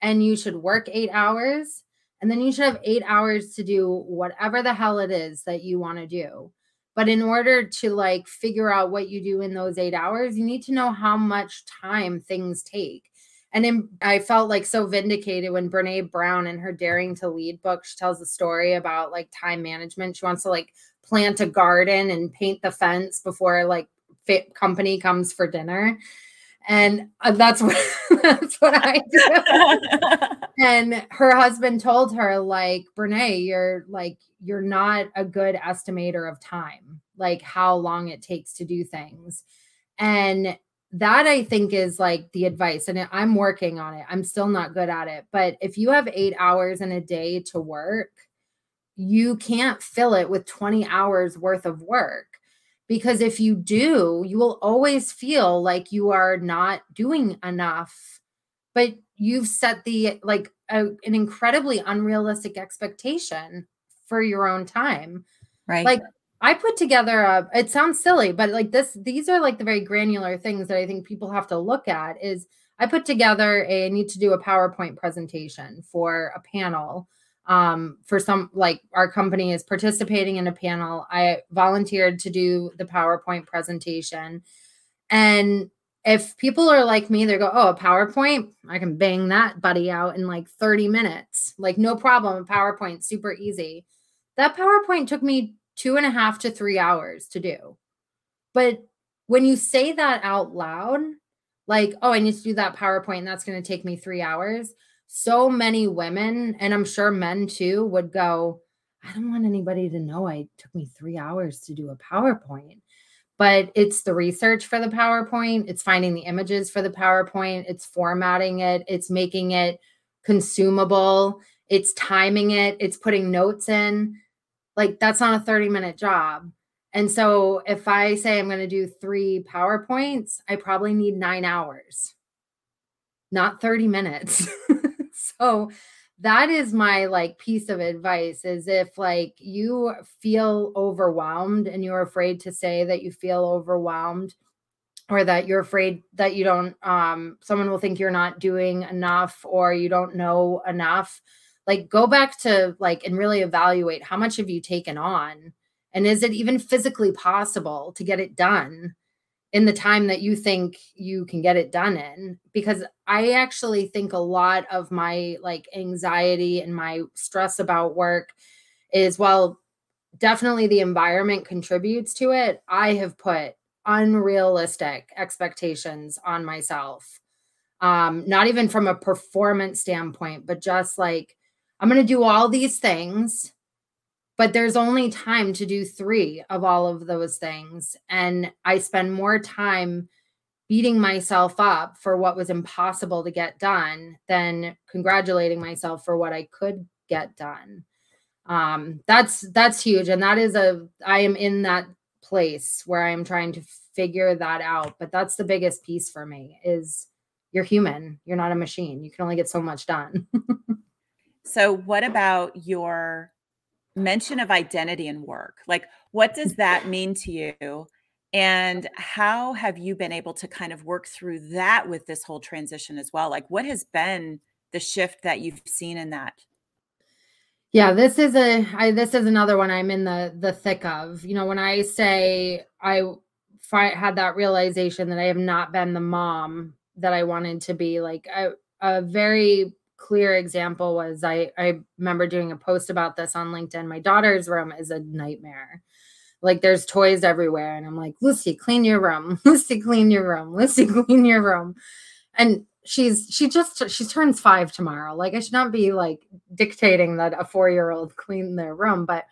and you should work 8 hours and then you should have eight hours to do whatever the hell it is that you want to do. But in order to like figure out what you do in those eight hours, you need to know how much time things take. And in, I felt like so vindicated when Brene Brown in her Daring to Lead book, she tells a story about like time management. She wants to like plant a garden and paint the fence before like fit company comes for dinner and uh, that's what that's what I do. and her husband told her like, "Brene, you're like you're not a good estimator of time, like how long it takes to do things." And that I think is like the advice, and I'm working on it. I'm still not good at it. But if you have eight hours in a day to work, you can't fill it with 20 hours worth of work. Because if you do, you will always feel like you are not doing enough. But you've set the like a, an incredibly unrealistic expectation for your own time. Right. Like I put together a it sounds silly, but like this these are like the very granular things that I think people have to look at is I put together a I need to do a PowerPoint presentation for a panel um for some like our company is participating in a panel. I volunteered to do the PowerPoint presentation and if people are like me, they go, Oh, a PowerPoint, I can bang that buddy out in like 30 minutes. Like, no problem. PowerPoint, super easy. That PowerPoint took me two and a half to three hours to do. But when you say that out loud, like, oh, I need to do that PowerPoint and that's going to take me three hours, so many women, and I'm sure men too, would go, I don't want anybody to know I took me three hours to do a PowerPoint. But it's the research for the PowerPoint, it's finding the images for the PowerPoint, it's formatting it, it's making it consumable, it's timing it, it's putting notes in like that's not a 30 minute job. And so if I say I'm going to do three PowerPoints, I probably need nine hours, not 30 minutes. so that is my like piece of advice is if like you feel overwhelmed and you're afraid to say that you feel overwhelmed or that you're afraid that you don't um someone will think you're not doing enough or you don't know enough like go back to like and really evaluate how much have you taken on? And is it even physically possible to get it done in the time that you think you can get it done in? Because i actually think a lot of my like anxiety and my stress about work is well definitely the environment contributes to it. I have put unrealistic expectations on myself um not even from a performance standpoint but just like I'm going to do all these things, but there's only time to do three of all of those things. And I spend more time beating myself up for what was impossible to get done than congratulating myself for what I could get done. Um, that's that's huge. And that is a I am in that place where I am trying to figure that out. But that's the biggest piece for me is you're human. You're not a machine. You can only get so much done. So, what about your mention of identity and work? Like, what does that mean to you? And how have you been able to kind of work through that with this whole transition as well? Like, what has been the shift that you've seen in that? Yeah, this is a I, this is another one I'm in the the thick of. You know, when I say I fi- had that realization that I have not been the mom that I wanted to be, like a, a very clear example was I I remember doing a post about this on LinkedIn. My daughter's room is a nightmare. Like there's toys everywhere and I'm like, "Lucy, clean your room. Lucy, clean your room. Lucy, clean your room." And she's she just she turns 5 tomorrow. Like I should not be like dictating that a 4-year-old clean their room, but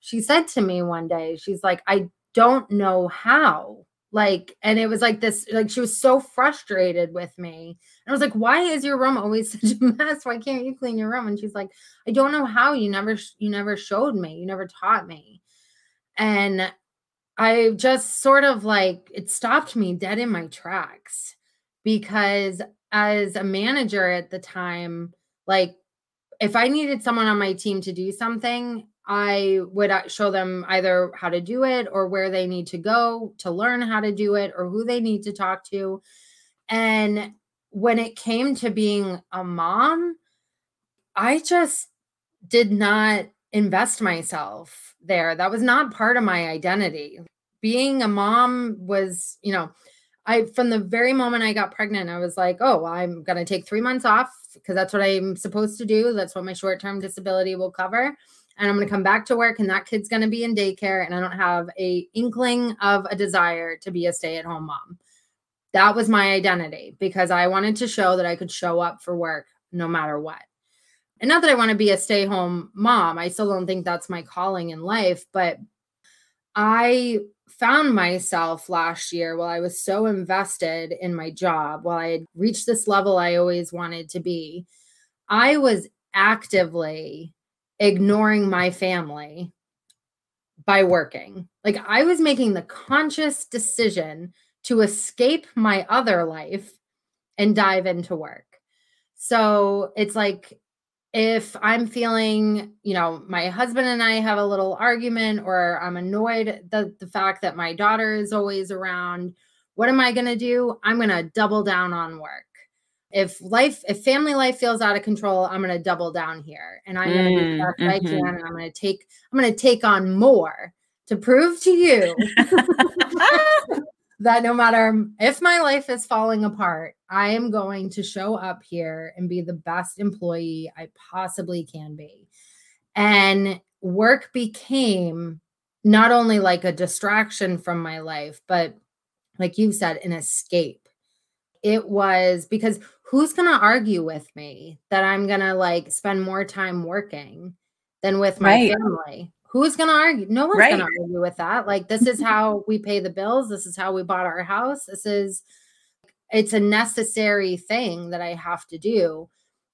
she said to me one day, she's like, "I don't know how." like and it was like this like she was so frustrated with me i was like why is your room always such a mess? Why can't you clean your room? And she's like i don't know how you never you never showed me. You never taught me. And i just sort of like it stopped me dead in my tracks because as a manager at the time like if i needed someone on my team to do something I would uh, show them either how to do it or where they need to go to learn how to do it or who they need to talk to. And when it came to being a mom, I just did not invest myself there. That was not part of my identity. Being a mom was, you know, I from the very moment I got pregnant, I was like, oh, I'm going to take 3 months off because that's what I'm supposed to do. That's what my short-term disability will cover and I'm going to come back to work and that kid's going to be in daycare and I don't have a inkling of a desire to be a stay-at-home mom. That was my identity because I wanted to show that I could show up for work no matter what. And not that I want to be a stay-home mom. I still don't think that's my calling in life, but I found myself last year while I was so invested in my job, while I had reached this level I always wanted to be, I was actively ignoring my family by working. Like I was making the conscious decision to escape my other life and dive into work. So it's like if I'm feeling, you know, my husband and I have a little argument or I'm annoyed the the fact that my daughter is always around, what am I going to do? I'm going to double down on work. If life if family life feels out of control, I'm going to double down here and I'm going to do the best mm, I can and I'm going to take I'm going to take on more to prove to you that no matter if my life is falling apart, I am going to show up here and be the best employee I possibly can be. And work became not only like a distraction from my life, but like you said, an escape. It was because who's going to argue with me that I'm going to like spend more time working than with my right. family? Who's going to argue? No one's right. going to argue with that. Like, this is how we pay the bills. This is how we bought our house. This is, it's a necessary thing that I have to do.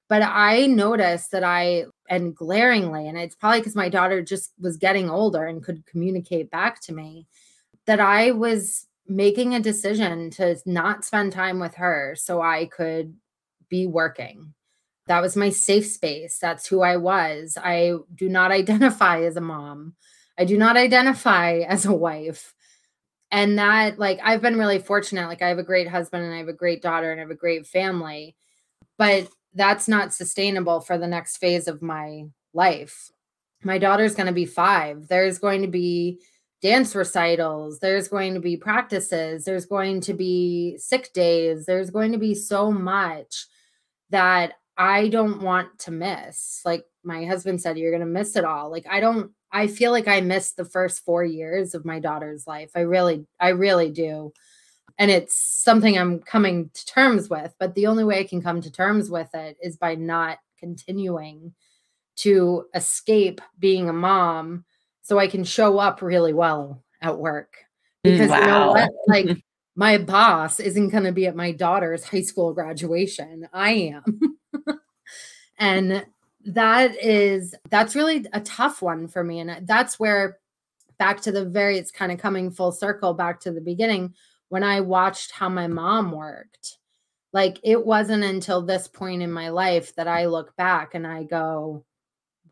But I noticed that I, and glaringly, and it's probably because my daughter just was getting older and could communicate back to me, that I was making a decision to not spend time with her so I could be working that was my safe space. That's who I was. I do not identify as a mom. I do not identify as a wife. And that, like, I've been really fortunate. Like, I have a great husband and I have a great daughter and I have a great family. But that's not sustainable for the next phase of my life. My daughter's going to be five. There's going to be dance recitals. There's going to be practices. There's going to be sick days. There's going to be so much that I don't want to miss. Like my husband said, you're going to miss it all. Like I don't, I feel like I missed the first four years of my daughter's life. I really, I really do. And it's something I'm coming to terms with. But the only way I can come to terms with it is by not continuing to escape being a mom so I can show up really well at work. Mm, because wow. you know what? Like my boss isn't going to be at my daughter's high school graduation. I am. and that is that's really a tough one for me. And that's where back to the very it's kind of coming full circle back to the beginning. When i watched how my mom worked like it wasn't until this point in my life that i look back and i go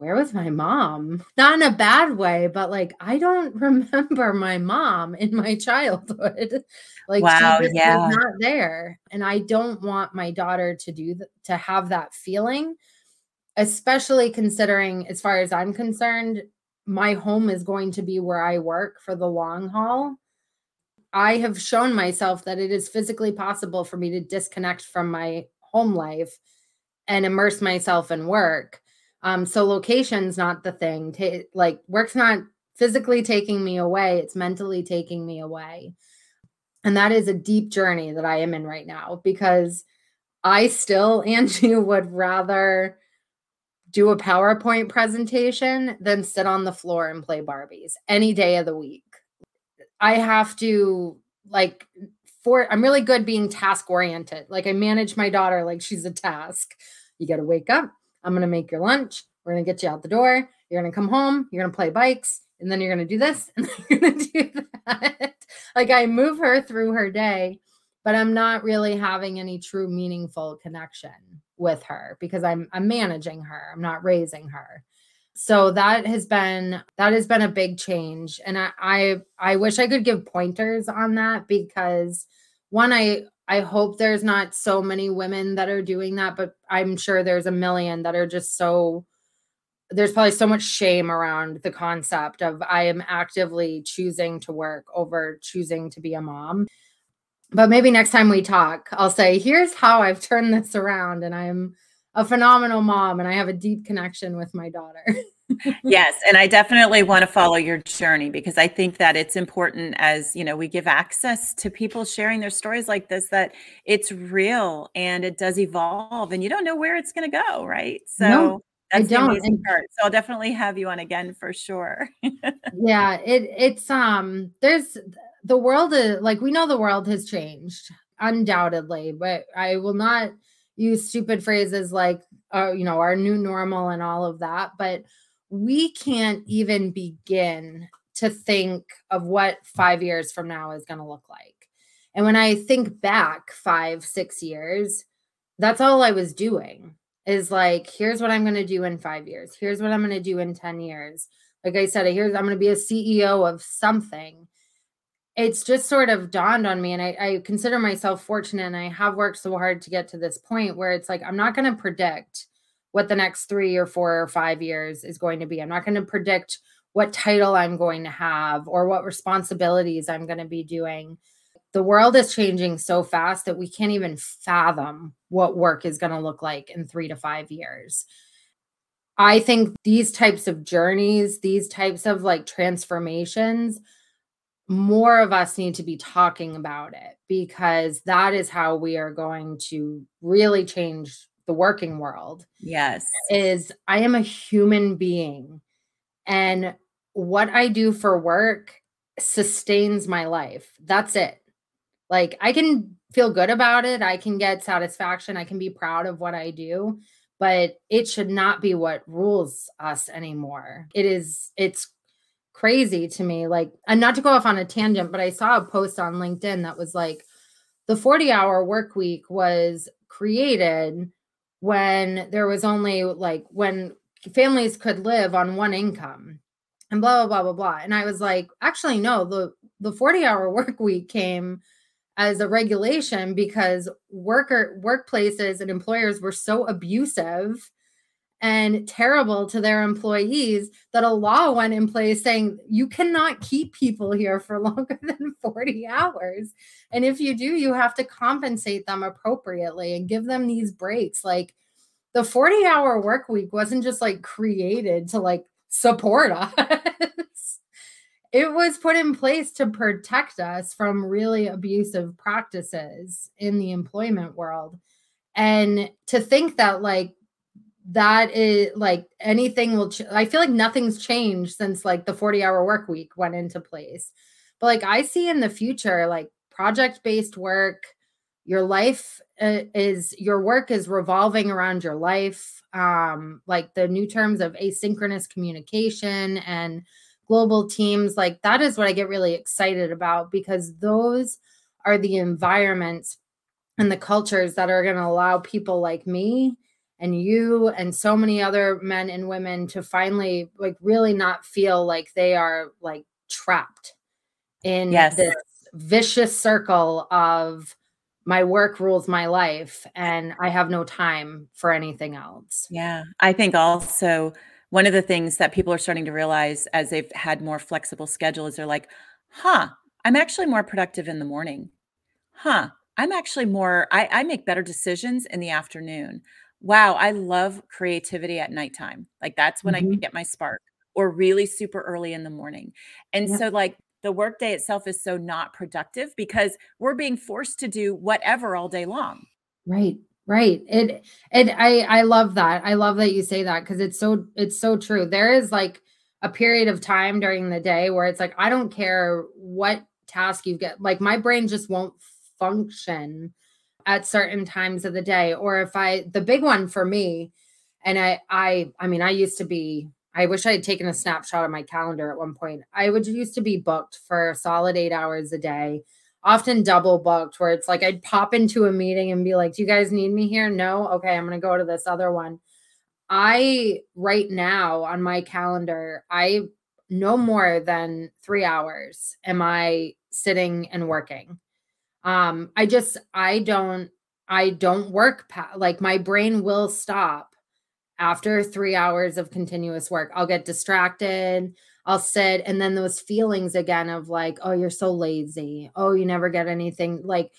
where was my mom? Not in a bad way, but like I don't remember my mom in my childhood. like wow, she yeah. not there. And I don't want my daughter to do th- to have that feeling, especially considering as far as I'm concerned, my home is going to be where I work for the long haul. I have shown myself that it is physically possible for me to disconnect from my home life and immerse myself in work um, so location's not the thing. Ta- like work's not physically taking me away, it's mentally taking me away. And that is a deep journey that I am in right now because I still, Angie, would rather do a PowerPoint presentation than sit on the floor and play Barbies any day of the week. I have to like for I'm really good being task oriented. Like I manage my daughter like she's a task. You got to wake up, I'm going to make your lunch. We're going to get you out the door. You're going to come home. You're going to play bikes. And then you're going to do this. And then you're going to do that. like I move her through her day, but I'm not really having any true meaningful connection with her because I'm I'm managing her. I'm not raising her. So that has been that has been a big change. And I I, I wish I could give pointers on that because one, I I hope there's not so many women that are doing that, but I'm sure there's a million that are just so there's probably so much shame around the concept of I am actively choosing to work over choosing to be a mom. But maybe next time we talk, I'll say, here's how I've turned this around and I'm a phenomenal mom and I have a deep connection with my daughter. yes and i definitely want to follow your journey because i think that it's important as you know we give access to people sharing their stories like this that it's real and it does evolve and you don't know where it's going to go right so no. That's the amazing part. So I'll definitely have you on again for sure. yeah, it it's um there's the world is like we know the world has changed undoubtedly, but I will not use stupid phrases like uh, you know our new normal and all of that, but we can't even begin to think of what 5 years from now is going to look like. And when I think back 5 6 years, that's all I was doing is like, here's what I'm going to do in five years. Here's what I'm going to do in 10 years. Like I said, here's, I'm going to be a CEO of something. It's just sort of dawned on me. And I, I consider myself fortunate. And I have worked so hard to get to this point where it's like, I'm not going to predict what the next three or four or five years is going to be. I'm not going to predict what title I'm going to have or what responsibilities I'm going to be doing the world is changing so fast that we can't even fathom what work is going to look like in three to five years. I think these types of journeys, these types of like transformations, more of us need to be talking about it because that is how we are going to really change the working world. Yes. Is I am a human being and what I do for work sustains my life. That's it. Like I can feel good about it. I can get satisfaction. I can be proud of what I do, but it should not be what rules us anymore. It is, it's crazy to me. Like, and not to go off on a tangent, but I saw a post on LinkedIn that was like, the 40 hour work week was created when there was only like when families could live on one income and blah blah blah blah blah. And i was like actually no the the 40 hour work week came as a regulation because worker workplaces and employers were so abusive and terrible to their employees that a law went in place saying you cannot keep people here for longer than 40 hours. And if you do you have to compensate them appropriately and give them these breaks. Like the 40 hour work week wasn't just like created to like support us. It was put in place to protect us from really abusive practices in the employment world. And to think that like that is like anything will ch- i feel like nothing's changed since like the 40 hour work week went into place. But like i see in the future like project based work your life uh, is your work is revolving around your life um like the new terms of asynchronous communication and global teams like that is what i get really excited about because those are the environments and the cultures that are going to allow people like me and you and so many other men and women to finally like really not feel like they are like trapped in yes. this vicious circle of my work rules my life and I have no time for anything else. Yeah. I think also one of the things that people are starting to realize as they've had more flexible schedules, they're like, huh, I'm actually more productive in the morning. Huh, I'm actually more, I, I make better decisions in the afternoon. Wow, I love creativity at nighttime. Like that's when mm-hmm. I can get my spark or really super early in the morning. And yeah. so, like, the workday itself is so not productive because we're being forced to do whatever all day long. Right. Right. It it I I love that. I love that you say that because it's so it's so true. There is like a period of time during the day where it's like I don't care what task you get. Like my brain just won't function at certain times of the day or if I the big one for me and I I I mean I used to be I wish I had taken a snapshot of my calendar at one point. I would used to be booked for solid 8 hours a day often double booked where it's like I'd pop into a meeting and be like, Do you guys need me here? No. Okay, I'm to go to this other one. I, right now on my calendar, I no more than three hours am I sitting and working. Um, I just, I don't, I don't work pa- like my brain will stop after three hours of continuous work. I'll get distracted. I'll sit and then those feelings again of like, oh, you're so lazy. Oh, you never get anything. Like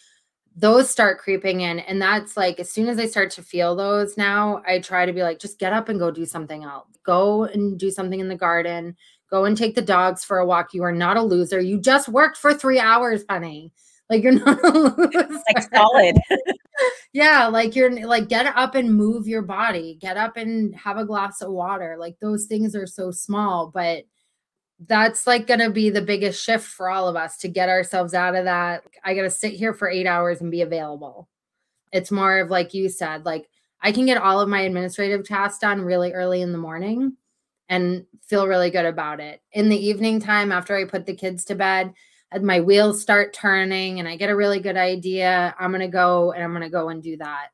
those start creeping in. And that's like, as soon as I start to feel those now, I try to be like, just get up and go do something else. Go and do something in the garden. Go and take the dogs for a walk. You are not a loser. You just worked for three hours, honey. Like you're not like solid. yeah, like you're like get up and move your body. Get up and have a glass of water. Like those things are so small, but that's like going to be the biggest shift for all of us to get ourselves out of that. I got to sit here for 8 hours and be available. It's more of like you said, like I can get all of my administrative tasks done really early in the morning and feel really good about it. In the evening time after I put the kids to bed, my wheels start turning and I get a really good idea, I'm going to go and I'm going to go and do that.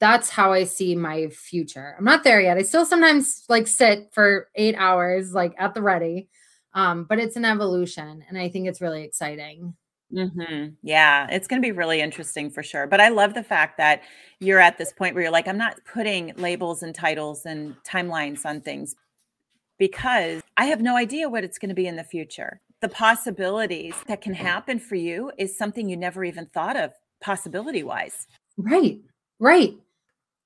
That's how I see my future. I'm not there yet. I still sometimes like sit for 8 hours like at the ready. Um, but it's an evolution and I think it's really exciting. Mm-hmm. Yeah, it's going to be really interesting for sure. But I love the fact that you're at this point where you're like, I'm not putting labels and titles and timelines on things because I have no idea what it's going to be in the future the possibilities that can happen for you is something you never even thought of possibility wise. Right. Right.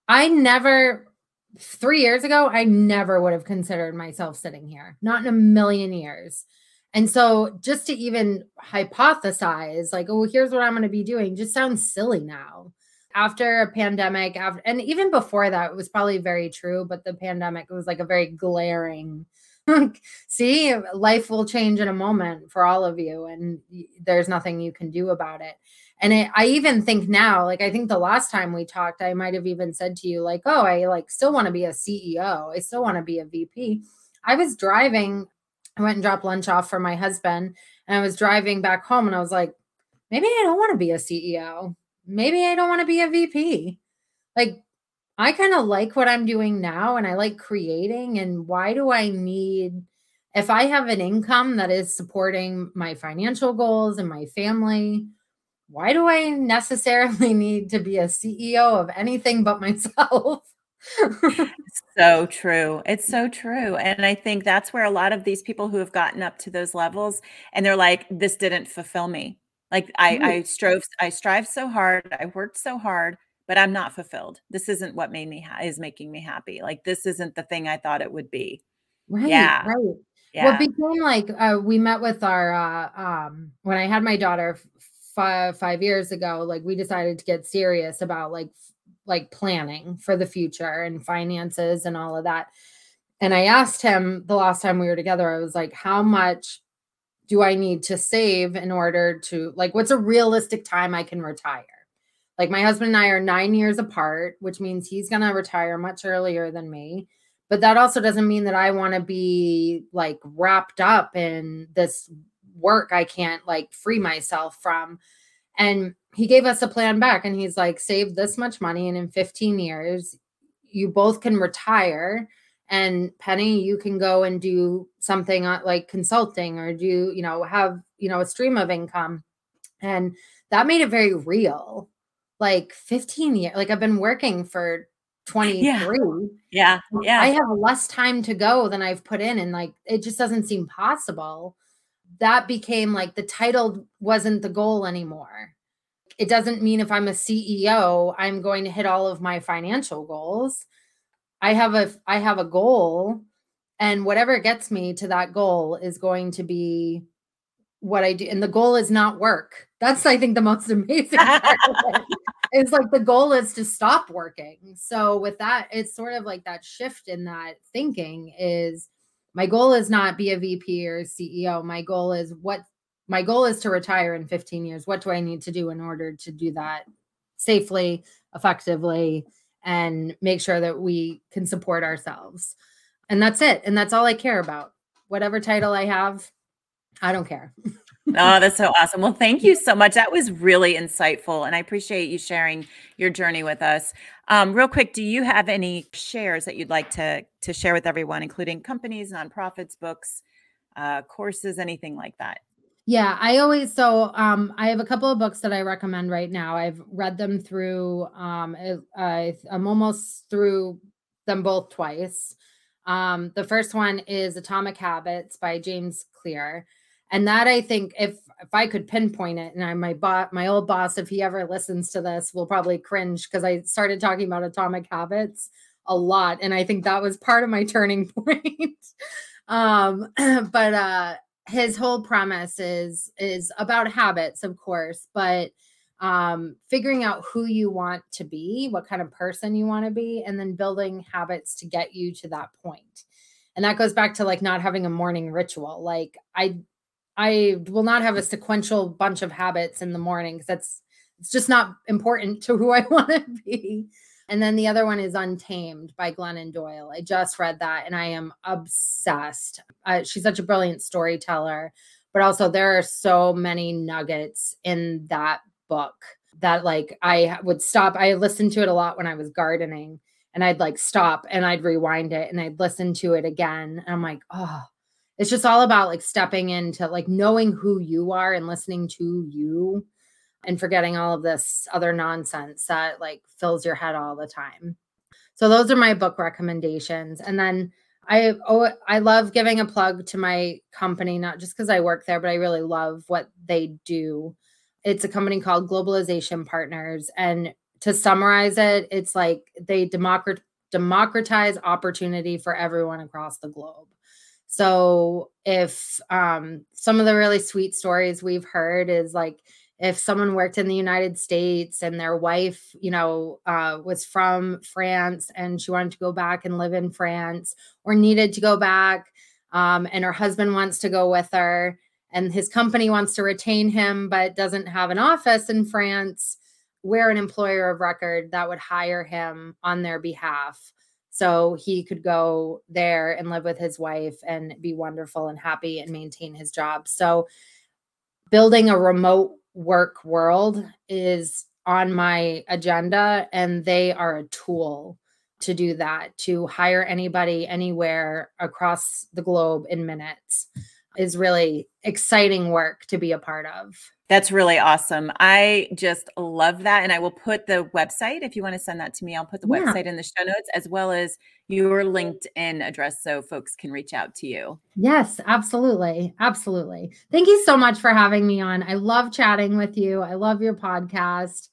I never, three years ago, I never would have considered myself sitting here, not in a million years. And so just to even hypothesize, like, oh, here's what I'm going to be doing, just sounds silly now. After a pandemic, after, and even before that, it was probably very true, but the pandemic was like a very glaring see life will change in a moment for all of you and there's nothing you can do about it. And it, i even think now like i think the last time we talked i might have even said to you like oh i like still want to be a ceo i still want to be a vp i was driving i went and dropped lunch off for my husband and i was driving back home and i was like maybe i don't want to be a ceo maybe i don't want to be a vp like I kind of like what I'm doing now and I like creating. And why do I need, if I have an income that is supporting my financial goals and my family, why do I necessarily need to be a CEO of anything but myself? so true. It's so true. And I think that's where a lot of these people who have gotten up to those levels and they're like, this didn't fulfill me. Like I, I strove, I strive so hard, I worked so hard, but I'm not fulfilled. This isn't what made me ha- is making me happy. Like this isn't the thing I thought it would be. Right. Yeah. Right. Yeah. Well, became like uh, we met with our uh, um when I had my daughter five five years ago. Like we decided to get serious about like like planning for the future and finances and all of that. And I asked him the last time we were together. I was like, "How much do I need to save in order to like? What's a realistic time I can retire?" Like my husband and I are nine years apart, which means he's going to retire much earlier than me. But that also doesn't mean that I want to be like wrapped up in this work I can't like free myself from. And he gave us a plan back and he's like, save this much money. And in 15 years, you both can retire. And Penny, you can go and do something uh, like consulting or do, you know, have, you know, a stream of income. And that made it very real like 15 years. Like I've been working for 23. Yeah. Yeah. yeah. I have less time to go than I've put in. And like it just doesn't seem possible. That became like the title wasn't the goal anymore. It doesn't mean if I'm a CEO, I'm going to hit all of my financial goals. I have a I have a goal and whatever gets me to that goal is going to be what I do. And the goal is not work. That's I think the most amazing part it's like the goal is to stop working. So with that, it's sort of like that shift in that thinking is my goal is not be a VP or CEO. My goal is what my goal is to retire in 15 years. What do I need to do in order to do that safely, effectively, and make sure that we can support ourselves? And that's it. And that's all I care about. Whatever title I have, I don't care. oh, that's so awesome. Well, thank you so much. That was really insightful. And I appreciate you sharing your journey with us. Um, real quick, do you have any shares that you'd like to, to share with everyone, including companies, nonprofits, books, uh, courses, anything like that? Yeah, I always so um I have a couple of books that I recommend right now. I've read them through um I, I'm almost through them both twice. Um the first one is Atomic Habits by James Clear and that i think if if i could pinpoint it and I, my my old boss if he ever listens to this will probably cringe because i started talking about atomic habits a lot and i think that was part of my turning point um but uh his whole premise is is about habits, of course, but um, figuring out who you want to be, what kind of person you want to be, and then building habits to get you to that. And that goes back to like not having a morning ritual. Like I I will not have a sequential bunch of habits in the morning because that's it's just not important to who I want to be. And then the other one is Untamed by Glennon Doyle. I just read that and I am obsessed. Uh, she's such a brilliant storyteller, but also there are so many nuggets in that book that like I would stop. I listened to it a lot when I was gardening and I'd like stop and I'd rewind it and I'd listen to it again. And I'm like, oh, it's just all about like stepping into like knowing who you are and listening to you and forgetting all of this other nonsense that like fills your head all the time. So those are my book recommendations. And then I oh I love giving a plug to my company, not just because I work there, but I really love what they do. It's a company called Globalization Partners. And to summarize it, it's like they democrat- democratize opportunity for everyone across the globe. So if um, some of the really sweet stories we've heard is like if someone worked in the United States and their wife, you know, uh, was from France and she wanted to go back and live in France or needed to go back, um, and her husband wants to go with her, and his company wants to retain him but doesn't have an office in France, we're an employer of record that would hire him on their behalf. So he could go there and live with his wife and be wonderful and happy and maintain his job. So building a remote work world is on my agenda and they are a tool to do that to hire anybody anywhere across the globe in minutes is really exciting work to be a part of that's really awesome. I just love that. And I will put the website, if you want to send that to me, I'll put the yeah. website in the show notes as well as your LinkedIn address so folks can reach out to you. Yes, absolutely. Absolutely. Thank you so much for having me on. I love chatting with you. I love your podcast.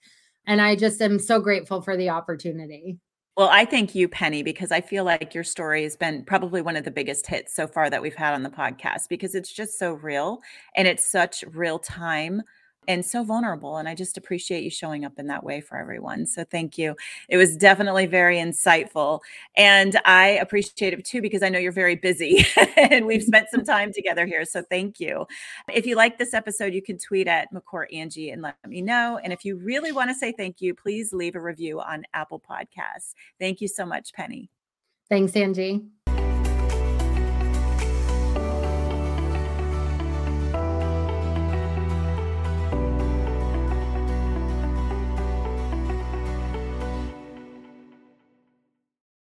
And I just am so grateful for the opportunity. Well, I thank you, Penny, because I feel like your story has been probably one of the biggest hits so far that we've had on the podcast because it's just so real and it's such real time and so vulnerable. And I just appreciate you showing up in that way for everyone. So thank you. It was definitely very insightful. And I appreciate it too, because I know you're very busy and we've spent some time together here. So thank you. If you like this episode, you can tweet at McCourt Angie and let me know. And if you really want to say thank you, please leave a review on Apple Podcasts. Thank you so much, Penny. Thanks, Angie.